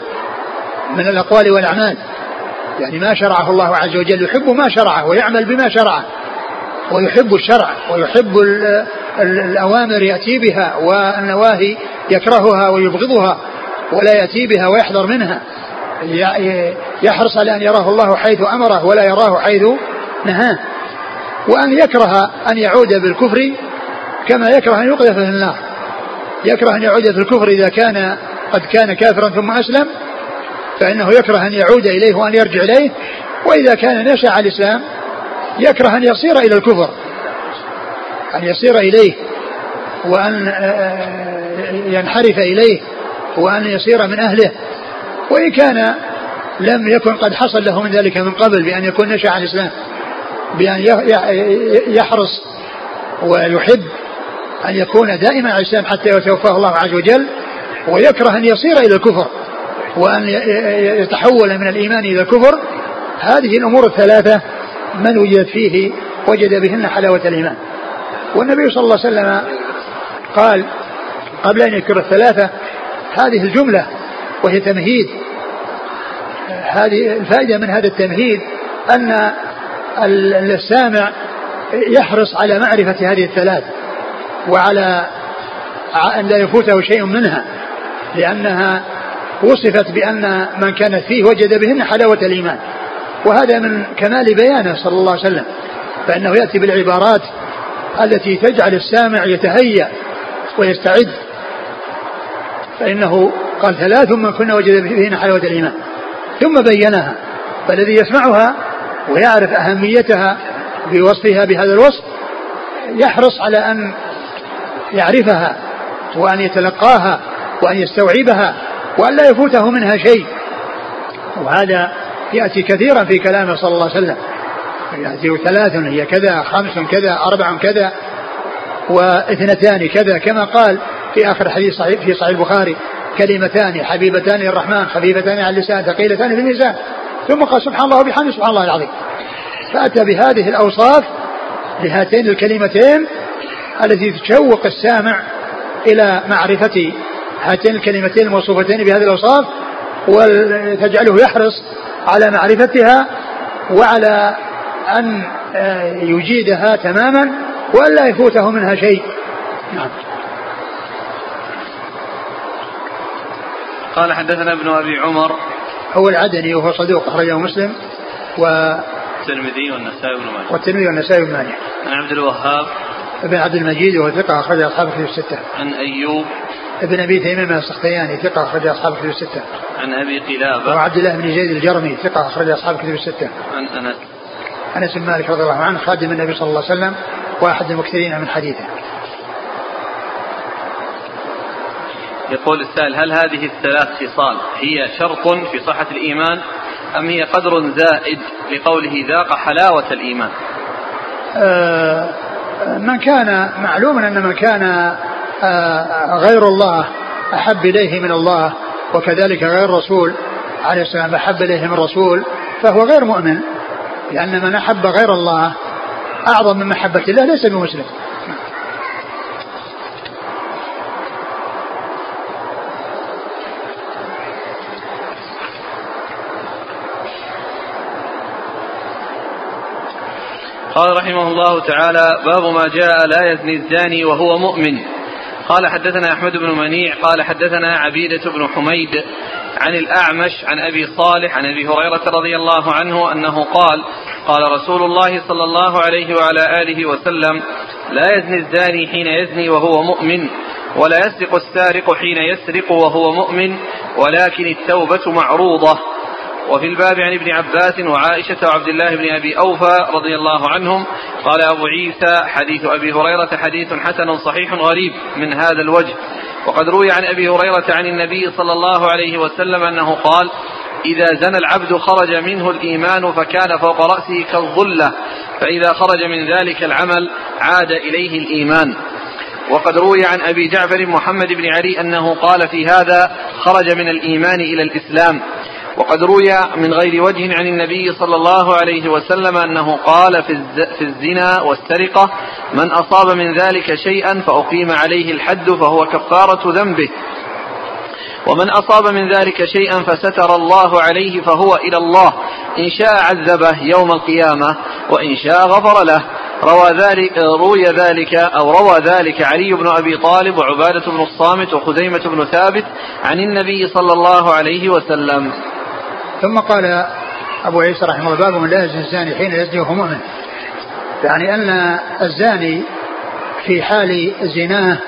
من الأقوال والأعمال. يعني ما شرعه الله عز وجل يحب ما شرعه ويعمل بما شرعه ويحب الشرع ويحب الأوامر يأتي بها والنواهي يكرهها ويبغضها ولا يأتي بها ويحذر منها. يحرص على أن يراه الله حيث أمره ولا يراه حيث نهاه. وأن يكره أن يعود بالكفر كما يكره أن يقذف في النار. يكره أن يعود في الكفر إذا كان قد كان كافرا ثم أسلم فإنه يكره أن يعود إليه وأن يرجع إليه. وإذا كان نشأ على الإسلام يكره أن يصير إلى الكفر أن يصير إليه وأن آه، ينحرف إليه وأن يصير من أهله. وإن كان لم يكن قد حصل له من ذلك من قبل بأن يكون نشأ على الإسلام بأن يحرص ويحب أن يكون دائما على الإسلام حتى يتوفاه الله عز وجل ويكره أن يصير إلى الكفر وأن يتحول من الإيمان إلى الكفر. هذه الأمور الثلاثة من وجد فيه وجد بهن حلاوة الإيمان. والنبي صلى الله عليه وسلم قال قبل أن يذكر الثلاثة هذه الجملة وهي تمهيد. هذه الفائدة من هذا التمهيد أن السامع يحرص على معرفة هذه الثلاث وعلى أن لا يفوته شيء منها لأنها وصفت بأن من كانت فيه وجد بهن حلاوة الإيمان. وهذا من كمال بيانه صلى الله عليه وسلم فإنه يأتي بالعبارات التي تجعل السامع يتهيأ ويستعد. فإنه قال ثلاث من كنا وجد فيهن حلاوة الإيمان. ثم بينها فالذي يسمعها ويعرف أهميتها بوصفها بهذا الوصف يحرص على أن يعرفها وأن يتلقاها وأن يستوعبها وأن لا يفوته منها شيء. وهذا يأتي كثيرا في كلامه صلى الله عليه وسلم. يأتي ثلاث هي كذا خمس كذا أربع كذا واثنتان كذا. كما قال في آخر حديث صحيح في صحيح البخاري كلمتان حبيبتان للرحمن خفيفتان على اللسان ثقيلتان في الميزان. ثم قال سبحان الله وبحمده سبحان الله العظيم. فأتى بهذه الأوصاف لهاتين الكلمتين التي تشوق السامع إلى معرفة هاتين الكلمتين الموصوفتين بهذه الأوصاف وتجعله يحرص على معرفتها وعلى أن آه، يجيدها تماما وألا يفوته منها شيء. نعم. قال حدثنا ابن أبي عمر. هو العدني وهو صدوق أخرجه مسلم و الترمذي والنسائي بن ماجه. والترمذي والنسائي بن ماجه. عن عبد الوهاب ابن عبد المجيد وهو ثقة أخرج أصحاب الكتب الستة. عن أيوب ابن أبي تيمية السختياني ثقة أخرج أصحاب الكتب الستة. عن أبي قلابة وعبد الله بن زيد الجرمي ثقة أخرج أصحاب الكتب الستة. عن أنس أنس بن مالك رضي الله عنه خادم النبي صلى الله عليه وسلم وأحد المكثرين من حديثه. يقول السائل هل هذه الثلاث خصال هي شرط في صحة الإيمان أم هي قدر زائد لقوله ذاق حلاوة الإيمان آه من كان معلوما أن من كان آه غير الله أحب إليه من الله وكذلك غير الرسول عليه السلام أحب إليه من الرسول فهو غير مؤمن لأن من أحب غير الله أعظم من محبة الله ليس بمسلم. قال رحمه الله تعالى باب ما جاء لا يزني الزاني وهو مؤمن. قال حدثنا أحمد بن منيع قال حدثنا عبيدة بن حميد عن الأعمش عن أبي صالح عن أبي هريرة رضي الله عنه أنه قال قال رسول الله صلى الله عليه وعلى آله وسلم لا يزني الزاني حين يزني وهو مؤمن ولا يسرق السارق حين يسرق وهو مؤمن ولكن التوبة معروضة. وفي الباب عن ابن عباس وعائشة وعبد الله بن أبي أوفى رضي الله عنهم قال أبو عيسى حديث أبي هريرة حديث حسن صحيح غريب من هذا الوجه. وقد روي عن أبي هريرة عن النبي صلى الله عليه وسلم أنه قال إذا زنى العبد خرج منه الإيمان فكان فوق رأسه كالظلة فإذا خرج من ذلك العمل عاد إليه الإيمان. وقد روي عن أبي جعفر محمد بن علي أنه قال في هذا خرج من الإيمان إلى الإسلام. وقد روي من غير وجه عن النبي صلى الله عليه وسلم أنه قال في الزنا والسرقة من أصاب من ذلك شيئا فأقيم عليه الحد فهو كفارة ذنبه. ومن أصاب من ذلك شيئا فستر الله عليه فهو إلى الله. إن شاء عذبه يوم القيامة وإن شاء غفر له. روى ذلك روي ذلك أو روى ذلك علي بن أبي طالب وعبادة بن الصامت وخزيمة بن ثابت عن النبي صلى الله عليه وسلم. ثم قال أبو عيسى رحمه الله باب من لا يزني الزاني حين يزني وهو مؤمن. يعني أن الزاني في حال زناه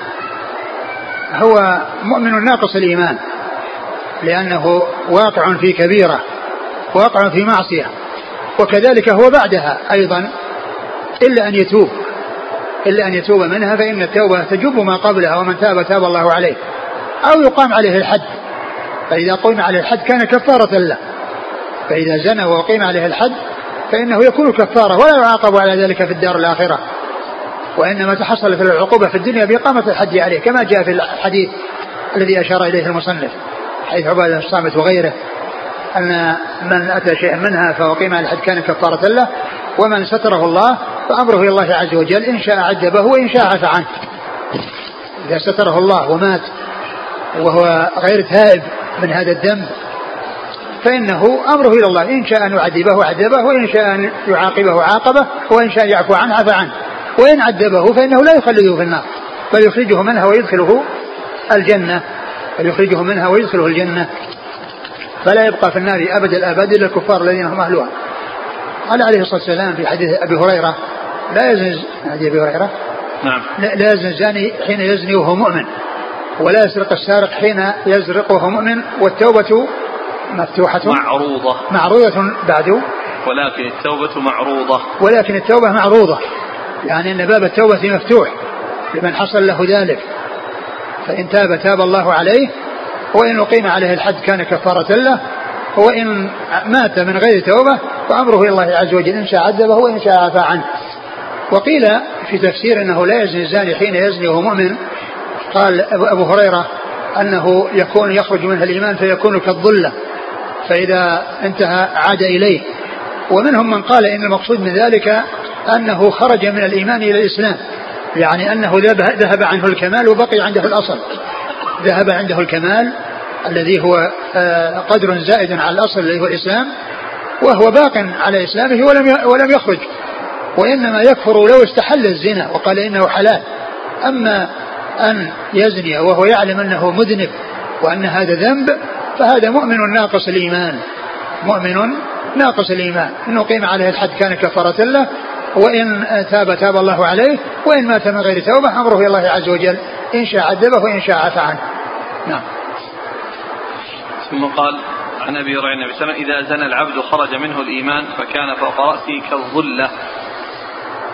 هو مؤمن ناقص الإيمان لأنه واقع في كبيرة واقع في معصية وكذلك هو بعدها أيضا إلا أن يتوب إلا أن يتوب منها فإن التوبة تجب ما قبلها ومن تاب تاب الله عليه أو يقام عليه الحد. فإذا قيم عليه الحد كان كفارة له. فإذا زنى وأقيم عليه الحد فإنه يكون كفارة ولا يعاقب على ذلك في الدار الآخرة. وإنما تحصل في العقوبة في الدنيا بإقامة الحد عليه كما جاء في الحديث الذي أشار إليه المصنف حيث عبادة الصامت وغيره أن من أتى شيئا منها فأقيم على الحد كان كفارة له ومن ستره الله فأمره إلى الله عز وجل إن شاء عذبه وإن شاء عفى عنه. إذا ستره الله ومات وهو غير تائب من هذا الذنب فإنه أمره إلى الله إن شاء أن يعذبه عذبه وإن شاء أن يعاقبه عاقبه وإن شاء يعفو عنه عفى عنه. وإن عذبه فإنه لا يخلده في النار بل يخرجه منها ويدخله الجنة بل يخرجه منها ويدخله الجنة. فلا يبقى في النار أبد الآباد إلا الكفار الذين هم أهلها. قال عليه الصلاة والسلام في حديث أبي هريرة لا يزني حديث أبي هريرة. نعم. لا يزني الزاني حين يزني وهو مؤمن ولا يسرق السارق حين يسرقه مؤمن والتوبة مفتوحة. معروضة. معروضة بعد. ولكن التوبة معروضة. ولكن التوبة معروضة. يعني أن باب التوبة مفتوح. لمن حصل له ذلك. فإن تاب تاب الله عليه. وإن أقيم عليه الحد كان كفارة له. وإن مات من غير توبة فأمره إلى الله عز وجل. إن شاء عذبه وإن شاء عفى عنه. وقيل في تفسير أنه لا يزني الزاني حين يزني وهو مؤمن. قال أبو هريرة أنه يكون يخرج منها الإيمان فيكون كالظلة. فإذا انتهى عاد إليه. ومنهم من قال إن المقصود من ذلك أنه خرج من الإيمان إلى الإسلام. يعني أنه ذهب عنه الكمال وبقي عنده الأصل. ذهب عنده الكمال الذي هو آه، قدر زائد على الأصل الذي هو الإسلام وهو باق على إسلامه ولم ولم يخرج. وإنما يكفر لو استحل الزنا وقال إنه حلال. أما أن يزني وهو يعلم أنه مذنب وأن هذا ذنب فهذا مؤمن ناقص الإيمان. مؤمن ناقص الإيمان. إنه قيم عليه الحد كان كفارة له وإن تاب تاب الله عليه وإن مات من غير توبة أمره إلى الله عز وجل. إن شاء عذبه وإن شاء عفى عنه. نعم. ثم قال عن أبي هريرة النبي صلى إذا زنى العبد خرج منه الإيمان فكان فوق رأسه كالظلة.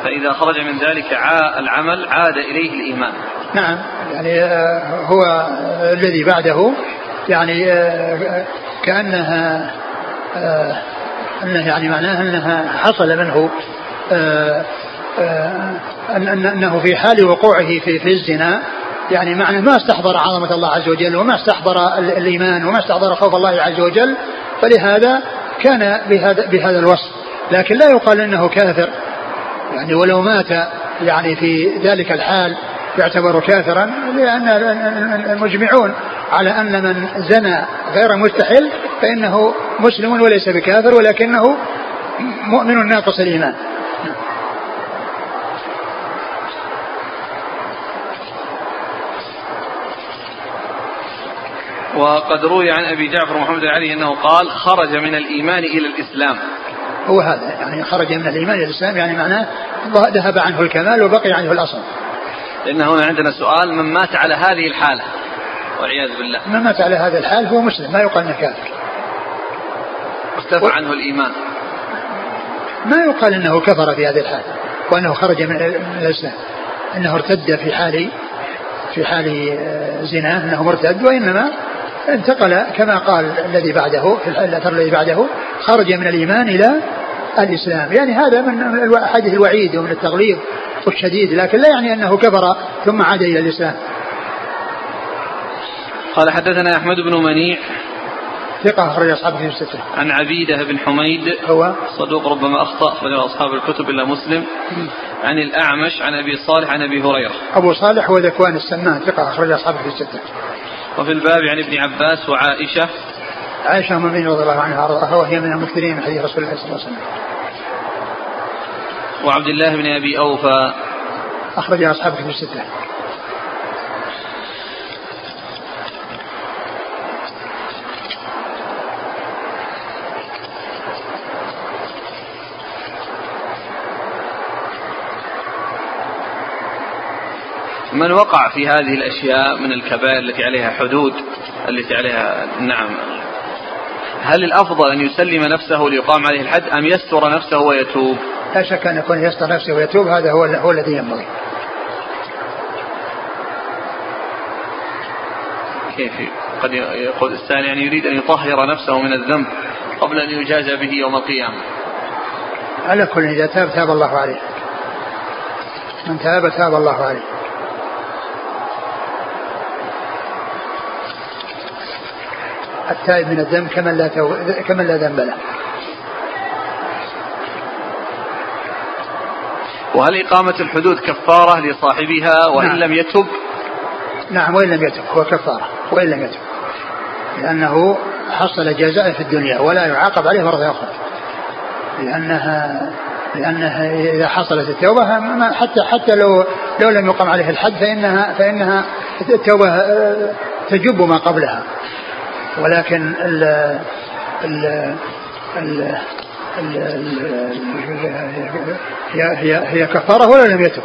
فإذا خرج من ذلك عاء العمل عاد إليه الإيمان. نعم. يعني آه، هو الذي بعده يعني آه، كأنها آه، انه يعني معناه أنها حصل منه أنه في حال وقوعه في في الزنا يعني معنى ما استحضر عظمة الله عز وجل وما استحضر الإيمان وما استحضر خوف الله عز وجل فلهذا كان بهذا بهذا الوصف. لكن لا يقال إنه كافر. يعني ولو مات يعني في ذلك الحال يعتبر كافرا لأن المجمعون على أن من زنى غير مستحل فإنه مسلم وليس بكافر ولكنه مؤمن ناقص الإيمان. وقد روي عن أبي جعفر محمد علي أنه قال خرج من الإيمان إلى الإسلام. هو هذا يعني خرج من الإيمان إلى الإسلام يعني معناه ذهب عنه الكمال وبقي عنه الأصل. لأن هنا عندنا سؤال من مات على هذه الحالة. والعياذ بالله. من مات على هذا الحال هو مسلم ما يقال إنه كافر. اختفى و... عنه الإيمان. ما يقال إنه كفر في هذه الحال وأنه خرج من الإسلام. إنه ارتد في حال في حال آه، زنا إنه مرتد وإنما انتقل كما قال الذي بعده في الأثر الذي بعده خرج من الإيمان إلى الإسلام. يعني هذا من حديث الوعيد ومن التغليظ. الشديد لكن لا يعني أنه كفر ثم عاد إلى الإسلام قال حدثنا أحمد بن منيع ثقة أخرج أصحابه في الستة. عن عبيدة بن حميد هو صدوق ربما أخطأ أخرج أصحاب الكتب إلا مسلم. عن الأعمش عن أبي صالح عن أبي هريرة. أبو صالح هو ذكوان السمان ثقة أخرج أصحابه في الستة. وفي الباب عن ابن عباس وعائشة عائشة أم المؤمنين رضي الله عنها وهي من المكثرين من حديث رسول الله صلى الله عليه وسلم. وعبد الله بن أبي أوفى. أخرج أصحابه في الستة. من وقع في هذه الأشياء من الكبائر التي عليها حدود التي عليها نعم. هل الأفضل أن يسلم نفسه ليقام عليه الحد أم يستر نفسه ويتوب؟ لا شك أن يكون يستر نفسه ويتوب هذا هو, هو الذي ينبغي. كيف قد يقول الثاني يعني يريد أن يطهر نفسه من الذنب قبل أن يجازى به يوم القيامة. على كل إذا تاب تاب الله عليه. من تاب تاب الله عليه. التائب من الذنب كمن لا تو... كمن لا ذنب له. وهل إقامة الحدود كفارة لصاحبها وإن نعم. لم يتب؟ نعم وإن لم يتب هو كفارة وإن لم يتب لأنه حصل جزاء في الدنيا ولا يعاقب عليه مرة أخرى لأنها لأنها إذا حصلت التوبة حتى حتى لو لو لم يقم عليه الحد فإنها فإنها التوبة آه، تجب ما قبلها ولكن ال ال ال هي هي هي كفارة ولا لم يتب؟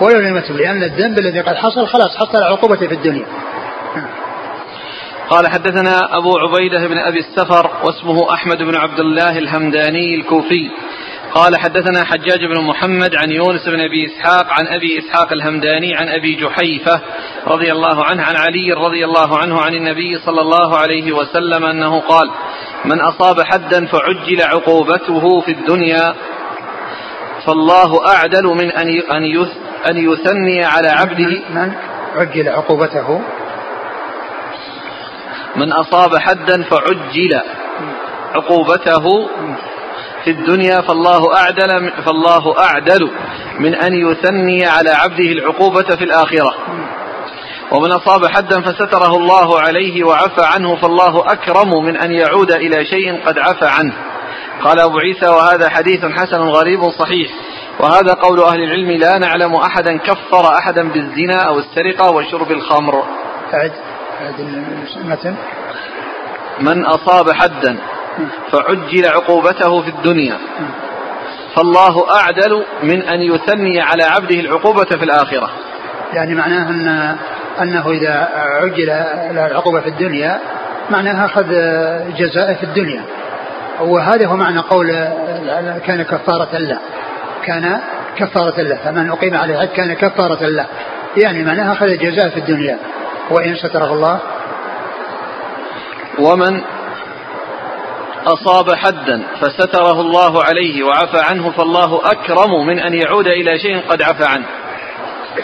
ولا لم يتب. لأن الذنب الذي قد حصل خلاص حصل عقوبته في الدنيا. قال حدثنا أبو عبيدة بن أبي السفر واسمه أحمد بن عبد الله الهمداني الكوفي. قال حدثنا حجاج بن محمد عن يونس بن أبي إسحاق عن أبي إسحاق الهمداني عن أبي جحيفة رضي الله عنه عن علي رضي الله عنه عن النبي صلى الله عليه وسلم أنه قال: من أصاب حدا فعجل عقوبته في الدنيا فالله أعدل من أن أن أن يثني على عبده. من عجل عقوبته؟ من أصاب حدا فعجل عقوبته في الدنيا فالله أعدل فالله أعدل من أن يثني على عبده العقوبة في الآخرة. ومن أصاب حدا فستره الله عليه وعفى عنه فالله أكرم من أن يعود إلى شيء قد عفى عنه. قال أبو عيسى وهذا حديث حسن غريب صحيح. وهذا قول أهل العلم لا نعلم أحدا كفر أحدا بالزنا أو السرقة وشرب الخمر. أعد أعد المتن من أصاب حدا فعجل عقوبته في الدنيا. فالله أعدل من أن يثني على عبده العقوبة في الآخرة. يعني معناه أن أنه إذا عجل العقوبة في الدنيا معناها أخذ جزاء في الدنيا. وهذا هو معنى قول كان كفارة له. كان كفارة له. فمن أقيم عليه الحد كان كفارة له. يعني معناها أخذ جزاء في الدنيا. وإن ستره الله. ومن أصاب حدا فستره الله عليه وعفى عنه فالله أكرم من أن يعود إلى شيء قد عفى عنه.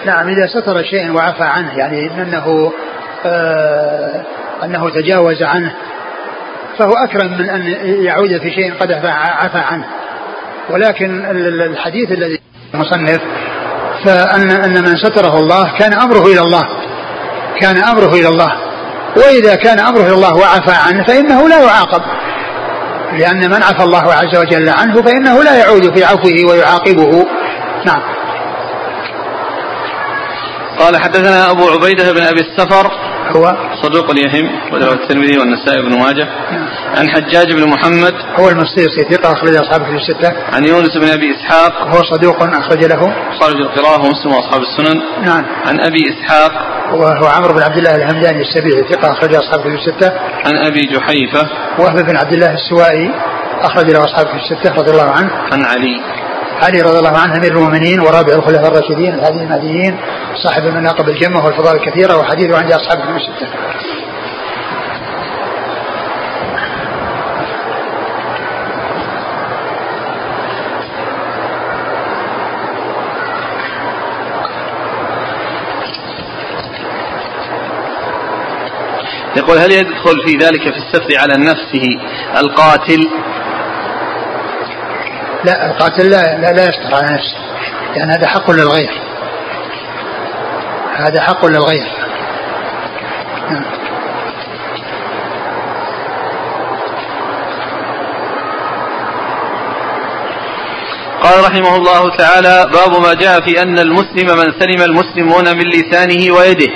نعم إذا ستر شيء وعفى عنه يعني أنه آه أنه تجاوز عنه فهو أكرم من أن يعود في شيء قد عفى عنه. ولكن الحديث الذي المصنف فأن أن من ستره الله كان أمره إلى الله كان أمره إلى الله. وإذا كان أمره إلى الله وعفى عنه فإنه لا يعاقب. لأن من عفى الله عز وجل عنه فإنه لا يعود في عفوه ويعاقبه. نعم. قال حدثنا أبو عبيدة بن أبي السفر. هو؟ صدوق اليهم ورواه الترمذي والنسائي بن ماجه. نعم. عن حجاج بن محمد. هو المصيصي ثقة أخرج أصحابه في الستة. عن يونس بن أبي إسحاق. هو صدوق أخرج له. خرج القراءة ومسلم وأصحاب السنن. نعم. عن أبي إسحاق. وهو عمرو بن عبد الله الهمداني السبيعي ثقة أخرج أصحابه في الستة. عن أبي جحيفة. وهب بن عبد الله السوائي أخرج له أصحابه في الستة رضي الله عنه. عن علي. علي رضي الله عنه أمير المؤمنين ورابع الخلفاء الراشدين الهادي المهديين صاحب المناقب الجمة والفضائل الكثيرة وحديثه عند أصحابه في السته. يقول هل يدخل في ذلك في السفر على نفسه القاتل لا القاتل لا لا, لا يستر على نفسه لأن هذا حق للغير. هذا حق للغير. قال رحمه الله تعالى باب ما جاء في أن المسلم من سلم المسلمون من لسانه ويده.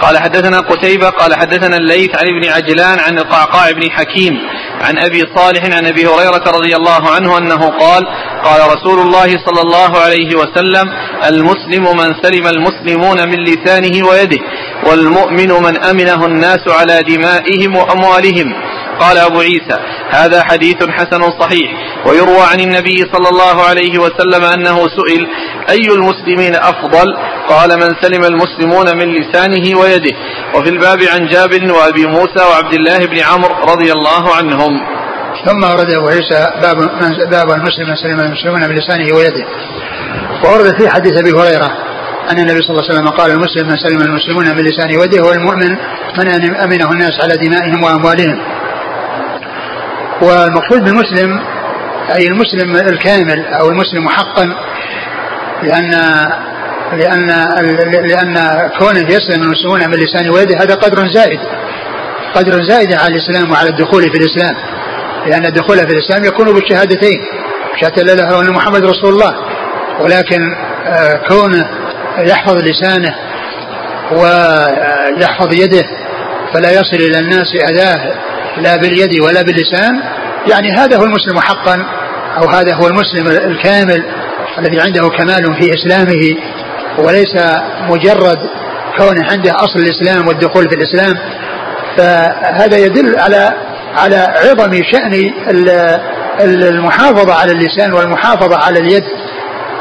قال حدثنا قتيبة قال حدثنا الليث عن ابن عجلان عن القعقاع بن حكيم. عن أبي صالح عن أبي هريرة رضي الله عنه أنه قال قال رسول الله صلى الله عليه وسلم المسلم من سلم المسلمون من لسانه ويده والمؤمن من أمنه الناس على دمائهم وأموالهم. قال أبو عيسى هذا حديث حسن صحيح ويروى عن النبي صلى الله عليه وسلم أنه سئل أي المسلمين أفضل؟ قال من سلم المسلمون من لسانه ويده. وفي الباب عن جابر وأبي موسى وعبد الله بن عمرو رضي الله عنهم. ثم ورد أبو عيسى باب باب المسلم من سلم المسلمون من لسانه ويده. وورد في حديث أبي هريرة أن النبي صلى الله عليه وسلم قال المسلم من سلم المسلمون من لسانه ويده والمؤمن من أمنه الناس على دمائهم وأموالهم. والمقصود بالمسلم أي المسلم الكامل أو المسلم حقا لأن لأن لأن كونه يسلم المسلمون من لسان ويده هذا قدر زائد. قدر زائد على الإسلام وعلى الدخول في الإسلام. لأن الدخول في الإسلام يكون بالشهادتين. شهادة لا إله إلا محمد رسول الله. ولكن آه، كونه يحفظ لسانه ويحفظ يده فلا يصل إلى الناس أذاه لا باليد ولا باللسان. يعني هذا هو المسلم حقا أو هذا هو المسلم الكامل الذي عنده كمال في إسلامه وليس مجرد كونه عنده أصل الإسلام والدخول في الإسلام. فهذا يدل على على عظم شأن المحافظة على اللسان والمحافظة على اليد.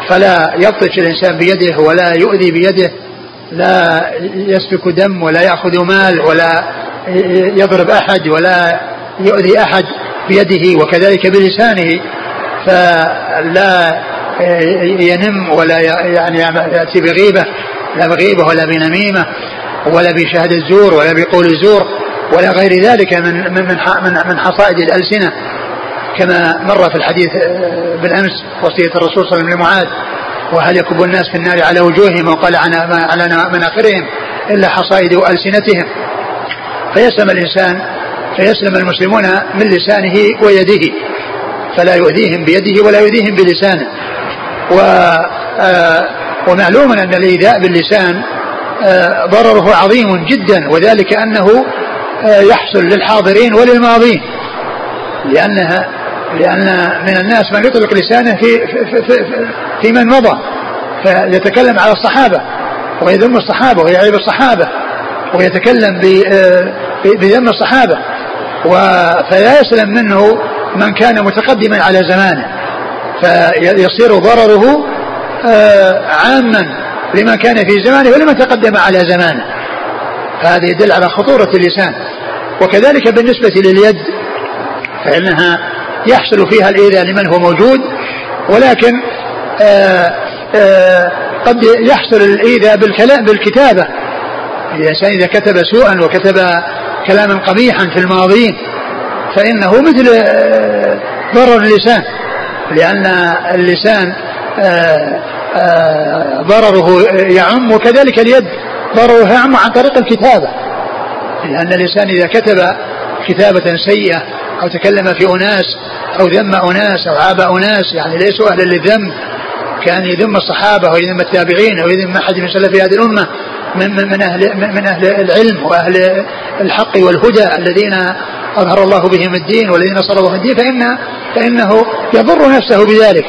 فلا يبطش الإنسان بيده ولا يؤذي بيده لا يسفك دم ولا يأخذ مال ولا يضرب أحد ولا يؤذي أحد بيده وكذلك بلسانه فلا ينم ولا يعني يأتي بغيبة لا بغيبة ولا بنميمة ولا بشهادة زور ولا بقول زور ولا غير ذلك من من من من حصائد الألسنة. كما مر في الحديث آه، بالأمس وصية الرسول صلى الله عليه وسلم لمعاذ وهل يكب الناس في النار على وجوههم وقال على مناخرهم إلا حصائد ألسنتهم. فيسلم الإنسان فيسلم المسلمون من لسانه ويده فلا يؤذيهم بيده ولا يؤذيهم بلسانه. و آه، ومعلوم أن الإيذاء باللسان آه، ضرره عظيم جدا وذلك أنه آه، يحصل للحاضرين وللماضين. لأنها لأن من الناس من يطلق لسانه في في, في, في من مضى فيتكلم على الصحابة ويذم الصحابة ويعيب الصحابة. ويتكلم بذم الصحابة. فلا يسلم منه من كان متقدما على زمانه. فيصير ضرره آه، عاما لمن كان في زمانه ولمن تقدم على زمانه. فهذا يدل على خطورة اللسان. وكذلك بالنسبة لليد فإنها يحصل فيها الإيذاء لمن هو موجود. ولكن آآ آه، آآ آه، قد يحصل الإيذاء بالكلام بالكتابة. الإنسان إذا كتب سوءا وكتب كلاما قبيحا في الماضين فإنه مثل ضرر اللسان لأن اللسان ضرره يعم وكذلك اليد ضرره يعم عن طريق الكتابة. لأن الإنسان إذا كتب كتابة سيئة أو تكلم في أناس أو ذم أناس أو عاب أناس يعني ليسوا أهلا للذم كان يذم الصحابة ويذم التابعين أو يذم أحد من سلف هذه الأمة من, من, من أهل من أهل العلم وأهل الحق والهدى الذين أظهر الله بهم الدين والذين صرفوا الدين فإن فإنه يضر نفسه بذلك.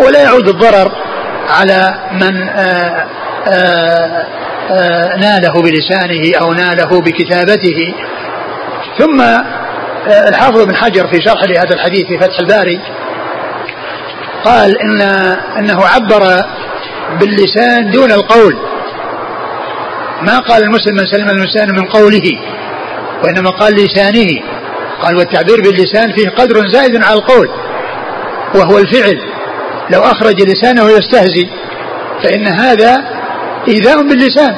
ولا يعود الضرر على من آآ آآ آآ ناله بلسانه أو ناله بكتابته. ثم الحافظ بن حجر في شرح لهذا الحديث في فتح الباري قال إن أنه عبر باللسان دون القول. ما قال المسلم من سلم اللسان من قوله وإنما قال لسانه. قال والتعبير باللسان فيه قدر زائد على القول وهو الفعل. لو أخرج لسانه يستهزي فإن هذا إيذاء باللسان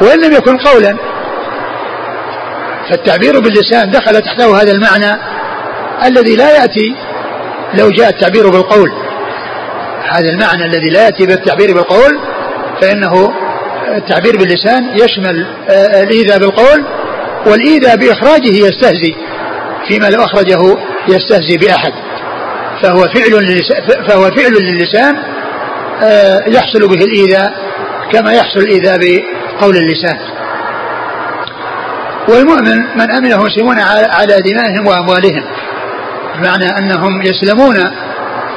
وإن لم يكن قولا. فالتعبير باللسان دخل تحته هذا المعنى الذي لا يأتي لو جاء التعبير بالقول. هذا المعنى الذي لا يأتي بالتعبير بالقول فإنه التعبير باللسان يشمل آه، الإيذاء بالقول والإيذاء بإخراجه يستهزي فيما لو أخرجه يستهزي بأحد. فهو فعل فهو فعل للسان آه، يحصل به الإيذاء كما يحصل الإيذاء بقول اللسان. والمؤمن من أمنه المسلمون على دمائهم وأموالهم بمعنى أنهم يسلمون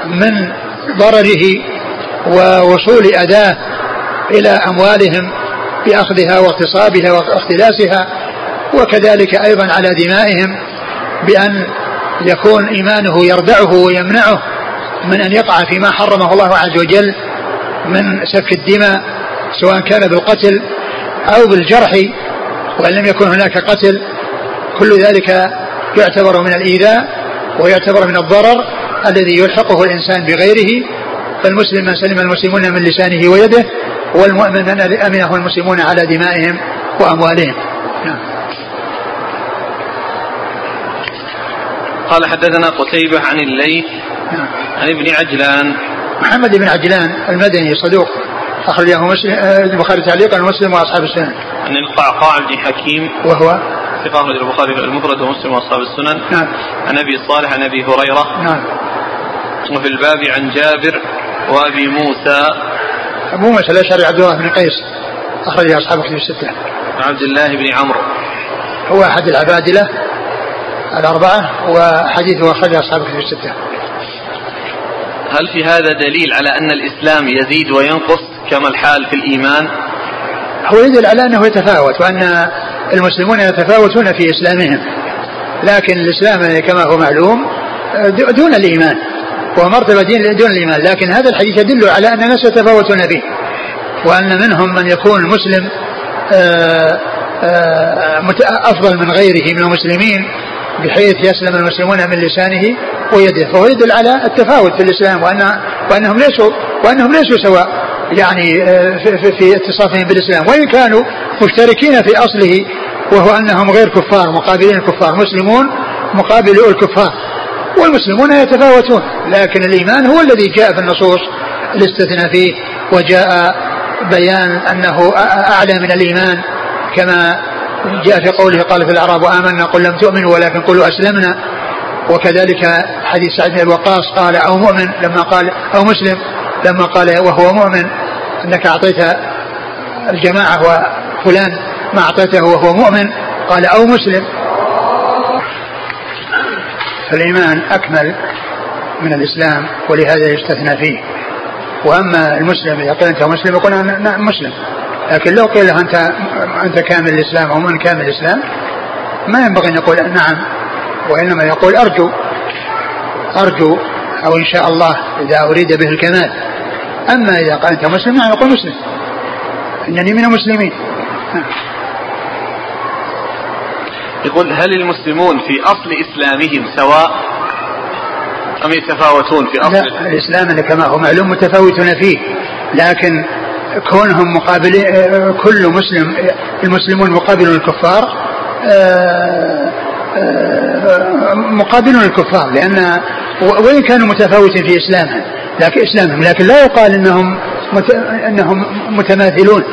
من ضرره ووصول أداة إلى أموالهم بأخذها واغتصابها واختلاسها وكذلك أيضا على دمائهم بأن يكون إيمانه يردعه ويمنعه من أن يقع فيما حرمه الله عز وجل من سفك الدماء سواء كان بالقتل أو بالجرح وإن لم يكن هناك قتل كل ذلك يعتبر من الإيذاء ويعتبر من الضرر الذي يلحقه الإنسان بغيره فالمسلم من سلم المسلمون من لسانه ويده والمؤمن من أمنه المسلمون على دمائهم وأموالهم نعم. قال حدثنا قتيبة عن الليث نعم. عن ابن عجلان محمد بن عجلان المدني صدوق أخرجه مسلم آه، البخاري تعليقا ومسلم وأصحاب السنن. عن القعقاع بن حكيم وهو ثقة أخرج البخاري المفرد ومسلم وأصحاب السنن. نعم. عن أبي صالح عن أبي هريرة. نعم. وفي الباب عن جابر وأبي موسى. أبو موسى الأشعري عبد الله بن قيس أخرجه أصحاب كتب الستة. عبد الله بن عمرو. هو أحد العبادلة الأربعة وحديثه أخرجه أصحاب كتب الستة. هل في هذا دليل على أن الإسلام يزيد وينقص كما الحال في الإيمان هو يدل على أنه يتفاوت وأن المسلمون يتفاوتون في إسلامهم لكن الإسلام كما هو معلوم دون الإيمان ومرتبة دون الإيمان. لكن هذا الحديث يدل على أن الناس يتفاوتون فيه وأن منهم من يكون مسلم آه، آه، أفضل من غيره من المسلمين بحيث يسلم المسلمون من لسانه ويده. فهو يدل على التفاوت في الإسلام وأن وأنهم ليسوا وأنهم ليسوا سواء يعني آه، في اتصافهم بالإسلام. وإن كانوا مشتركين في أصله وهو أنهم غير كفار مقابلين الكفار مسلمون مقابل الكفار. والمسلمون يتفاوتون لكن الإيمان هو الذي جاء في النصوص الاستثناء فيه وجاء بيان أنه أعلى من الإيمان كما جاء في قوله قال في الأعراب آمنا قل لم تؤمنوا ولكن قلوا أسلمنا. وكذلك حديث سعد بن وقاص قال أو مؤمن؟ لما قال أو مسلم؟ لما قال وهو مؤمن؟ أنك أعطيت الجماعة وفلان ما أعطيته وهو مؤمن؟ قال أو مسلم؟ فالإيمان أكمل من الإسلام ولهذا يستثنى فيه. وأما المسلم إذا قيل أنت مسلم يقول أنا نعم مسلم. لكن لو قيل له أنت أنت كامل الإسلام أو من كامل الإسلام ما ينبغي أن يقول نعم وإنما يقول أرجو أرجو أو إن شاء الله إذا أريد به الكمال. أما إذا قال أنت مسلم نعم يقول مسلم. إنني من المسلمين. يقول هل المسلمون في أصل إسلامهم سواء أم يتفاوتون في أصل لا الإسلام كما هو معلوم متفاوتون فيه لكن كونهم مقابلين كل مسلم المسلمون مقابلون الكفار آه، آه، مقابلون الكفار لأن وإن كانوا متفاوتين في إسلامهم لكن إسلامهم لكن لا يقال أنهم أنهم متماثلون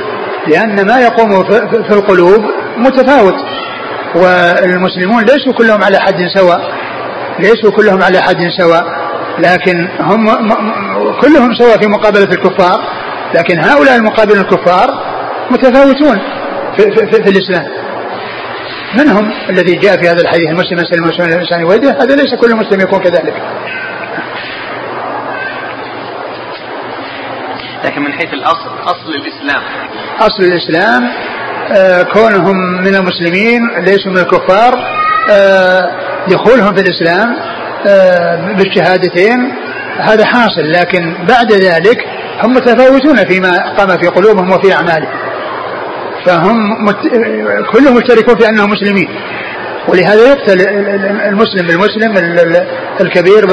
لأن ما يقوم في القلوب متفاوت. والمسلمون ليسوا كلهم على حد سواء ليسوا كلهم على حد سواء لكن هم كلهم سواء في مقابلة الكفار لكن هؤلاء المقابلين الكفار متفاوتون في, في, في, في الإسلام. منهم الذي جاء في هذا الحديث؟ المسلم يسلم المسلم الإنسان ويده؟ هذا ليس كل مسلم يكون كذلك. لكن من حيث الأصل أصل الإسلام. أصل الإسلام كونهم من المسلمين ليسوا من الكفار آه دخولهم في الإسلام آه بالشهادتين هذا حاصل. لكن بعد ذلك هم متفاوتون فيما قام في قلوبهم وفي أعمالهم. فهم مت... كلهم مشتركون في أنهم مسلمين. ولهذا يقتل المسلم بالمسلم الكبير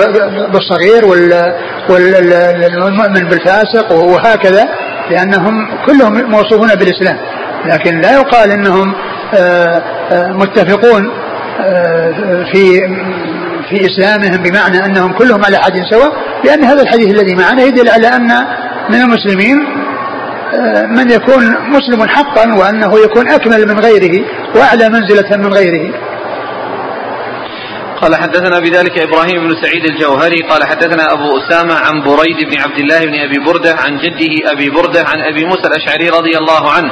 بالصغير والمؤمن بالفاسق وهكذا لأنهم كلهم موصوفون بالإسلام. لكن لا يقال أنهم آه، آه، متفقون آه، في في إسلامهم بمعنى أنهم كلهم على حد سواء لأن هذا الحديث الذي معنا يدل على أن من المسلمين من يكون مسلم حقا وأنه يكون أكمل من غيره وأعلى منزلة من غيره. قال حدثنا بذلك إبراهيم بن سعيد الجوهري قال حدثنا أبو أسامة عن بريد بن عبد الله بن أبي بردة عن جده أبي بردة عن أبي موسى الأشعري رضي الله عنه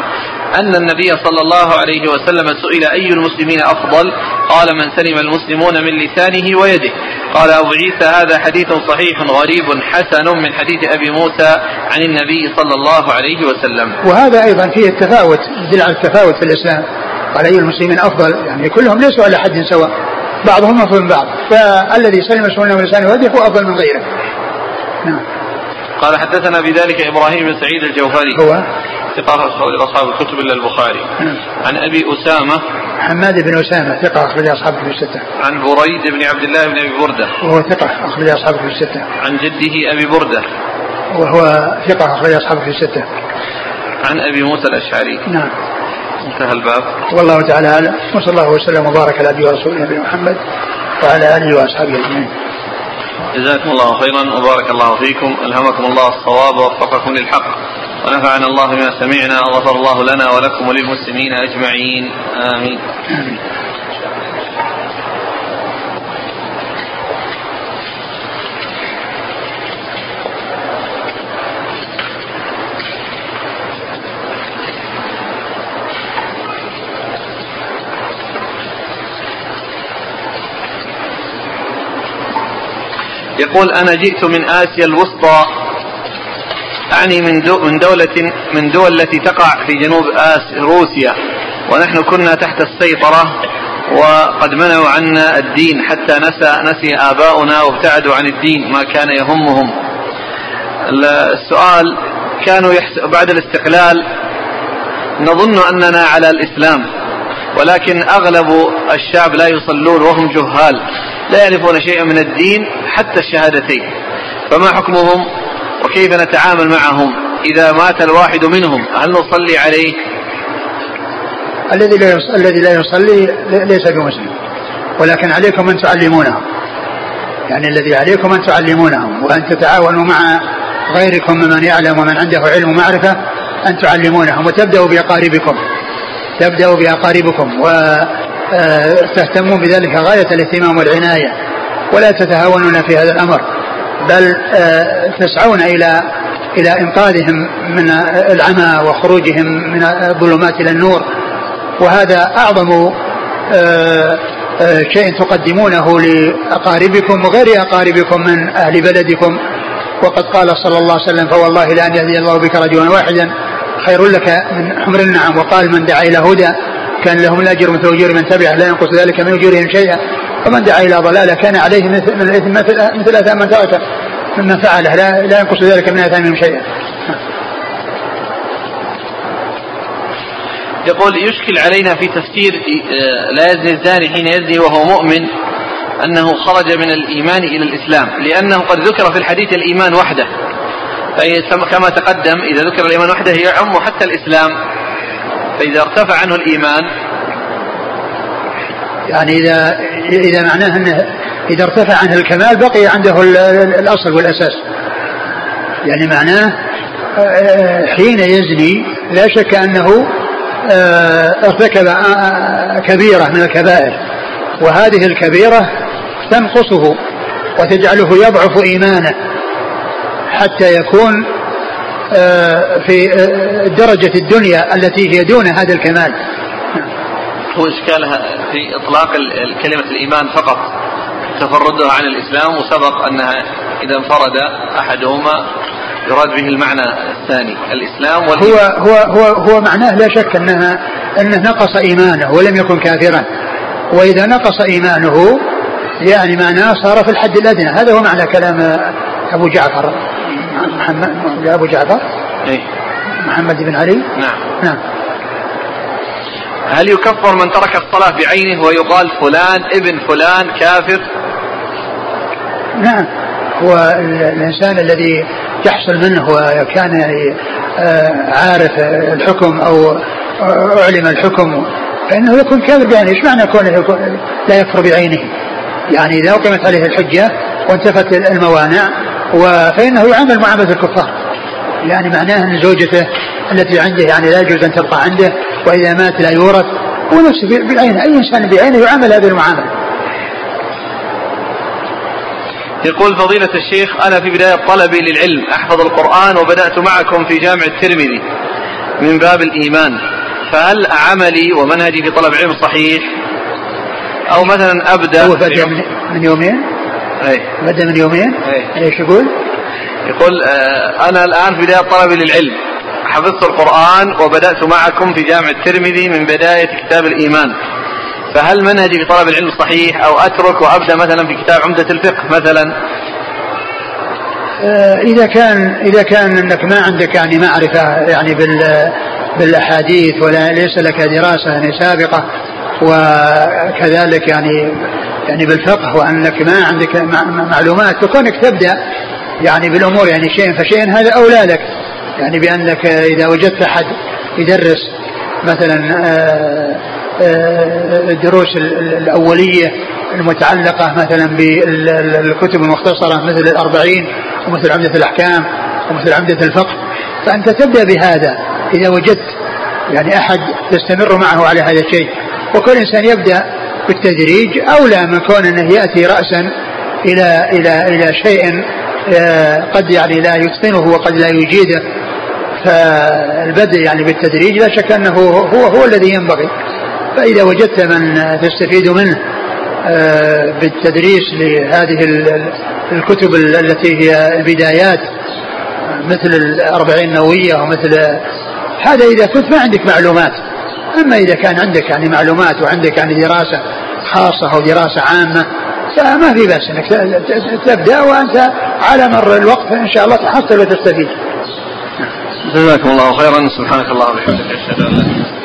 أن النبي صلى الله عليه وسلم سئل أي المسلمين أفضل؟ قال من سلم المسلمون من لسانه ويده. قال أبو عيسى هذا حديث صحيح غريب حسن من حديث أبي موسى عن النبي صلى الله عليه وسلم. وهذا أيضا فيه التفاوت يدل على التفاوت في الإسلام. قال أي المسلمين أفضل؟ يعني كلهم ليسوا على حد سواء. بعضهم أفضل من بعض. فالذي سلم سنه من لسانه ويده هو أفضل من غيره. نعم. قال حدثنا بذلك إبراهيم بن سعيد الجوهري. هو؟ ثقة أخرج أصحاب الكتب إلا البخاري. نعم. عن أبي أسامة. حماد بن أسامة ثقة أخرج أصحاب الكتب الستة. عن بريد بن عبد الله بن أبي بردة. وهو ثقة أخرج أصحاب الكتب الستة. عن جده أبي بردة. وهو ثقة أخرج أصحاب الكتب الستة. عن أبي موسى الأشعري. نعم. انتهى الباب والله تعالى أعلم وصلى الله وسلم وبارك على نبينا ورسوله نبينا محمد وعلى آله وأصحابه أجمعين. جزاكم الله خيرا وبارك الله فيكم ألهمكم الله الصواب ووفقكم للحق ونفعنا الله بما سمعنا وغفر الله لنا ولكم وللمسلمين أجمعين امين. آمين. يقول أنا جئت من آسيا الوسطى أعني من من دولة من دول التي تقع في جنوب آسيا روسيا ونحن كنا تحت السيطرة وقد منعوا عنا الدين حتى نسى نسي آباؤنا وابتعدوا عن الدين ما كان يهمهم. السؤال كانوا بعد الاستقلال نظن أننا على الإسلام ولكن أغلب الشعب لا يصلون وهم جهال. لا يعرفون شيئا من الدين حتى الشهادتين. فما حكمهم؟ وكيف نتعامل معهم إذا مات الواحد منهم؟ هل نصلي عليه؟ الذي لا الذي لا يصلي ليس بمسلم. ولكن عليكم أن تعلمونهم. يعني الذي عليكم أن تعلمونهم وأن تتعاونوا مع غيركم ممن يعلم ومن عنده علم ومعرفة أن تعلمونهم وتبدأوا بأقاربكم. تبدأوا بأقاربكم. وتهتمون بذلك غاية الاهتمام والعناية ولا تتهاونون في هذا الأمر بل آه، تسعون إلى إلى إنقاذهم من العمى وخروجهم من الظلمات إلى النور. وهذا أعظم آه، آه، شيء تقدمونه لأقاربكم وغير أقاربكم من أهل بلدكم. وقد قال صلى الله عليه وسلم فوالله لأن يهدي الله بك رجلا واحدا خير لك من حمر النعم وقال من دعا إلى هدى كان لهم الأجر مثل أجور من تبعه لا ينقص ذلك من أجورهم شيئا. ومن دعا إلى ضلالة كان عليه مثل من الإثم مثل أثام من تركه مما فعله لا, لا ينقص ذلك من أثامهم شيئا. يقول يشكل علينا في تفسير آه، لا يزني الزاني حين يزني وهو مؤمن أنه خرج من الإيمان إلى الإسلام لأنه قد ذكر في الحديث الإيمان وحده. كما تقدم إذا ذكر الإيمان وحده يعم حتى الإسلام. فإذا ارتفع عنه الإيمان يعني إذا إذا معناه أنه إذا ارتفع عنه الكمال بقي عنده الأصل والأساس. يعني معناه حين يزني لا شك أنه آه، ارتكب آه، كبيرة من الكبائر. وهذه الكبيرة تنقصه وتجعله يضعف إيمانه حتى يكون في درجة الدنيا التي هي دون هذا الكمال. هو إشكالها في إطلاق كلمة الإيمان فقط تفردها عن الإسلام وسبق أنها إذا انفرد أحدهما يراد به المعنى الثاني الإسلام هو هو هو هو معناه لا شك أنها أنه نقص إيمانه ولم يكن كافرا. وإذا نقص إيمانه يعني معناه صار في الحد الأدنى. هذا هو معنى كلام أبو جعفر. محمد؟ أبو جعفر؟ إيه؟ محمد بن علي؟ نعم. نعم. هل يكفر من ترك الصلاة بعينه ويقال فلان ابن فلان كافر؟ نعم. هو الإنسان الذي يحصل منه وكان آه، عارف الحكم أو أعلم الحكم فإنه يكون كافر بعينه. إيش معنى كونه لا يكفر بعينه؟ يعني إذا أقيمت عليه الحجة وانتفت الموانع فإنه يعامل معاملة الكفار. يعني معناه أن زوجته التي عنده يعني لا يجوز أن تبقى عنده وإذا مات لا يورث. هو نفسه بعينه أي إنسان بعينه يعامل هذه المعاملة. يقول فضيلة الشيخ أنا في بداية طلبي للعلم أحفظ القرآن وبدأت معكم في جامع الترمذي من باب الإيمان. فهل عملي ومنهجي في طلب علم صحيح؟ أو مثلا أبدأ هو بدأ من يومين؟ أي بدأ من يومين أي إيش يقول؟ يقول آه، أنا الآن في بداية طلبي للعلم. حفظت القرآن وبدأت معكم في جامع الترمذي من بداية كتاب الإيمان. فهل منهجي في طلب العلم صحيح أو أترك وأبدأ مثلا في كتاب عمدة الفقه مثلا؟ آه، إذا كان إذا كان أنك ما عندك يعني معرفة يعني بال بالأحاديث ولا ليس لك دراسة يعني سابقة وكذلك يعني يعني بالفقه وأنك ما عندك معلومات فكونك تبدأ يعني بالأمور يعني شيء فشيء هذا أولى لك يعني بأنك إذا وجدت أحد يدرس مثلا آه، آه، الدروس الأولية المتعلقة مثلا بالكتب المختصرة مثل الأربعين ومثل عمدة الأحكام ومثل عمدة الفقه فأنت تبدأ بهذا إذا وجدت يعني أحد تستمر معه على هذا الشيء. وكل إنسان يبدأ بالتدريج أولى من كون أنه يأتي رأسا إلى إلى إلى شيء آه، قد يعني لا يتقنه وقد لا يجيده. فالبدء يعني بالتدريج لا شك أنه هو هو الذي ينبغي. فإذا وجدت من تستفيد منه آه، بالتدريس لهذه الكتب التي هي البدايات مثل الأربعين النووية ومثل هذا إذا كنت ما عندك معلومات. أما إذا كان عندك يعني معلومات وعندك يعني دراسة خاصة أو دراسة عامة فما في بأس أنك تبدأ وأنت على مر الوقت إن شاء الله تحصل وتستفيد. جزاكم الله خيرا. سبحانك اللهم وبحمدك أشهد أن لا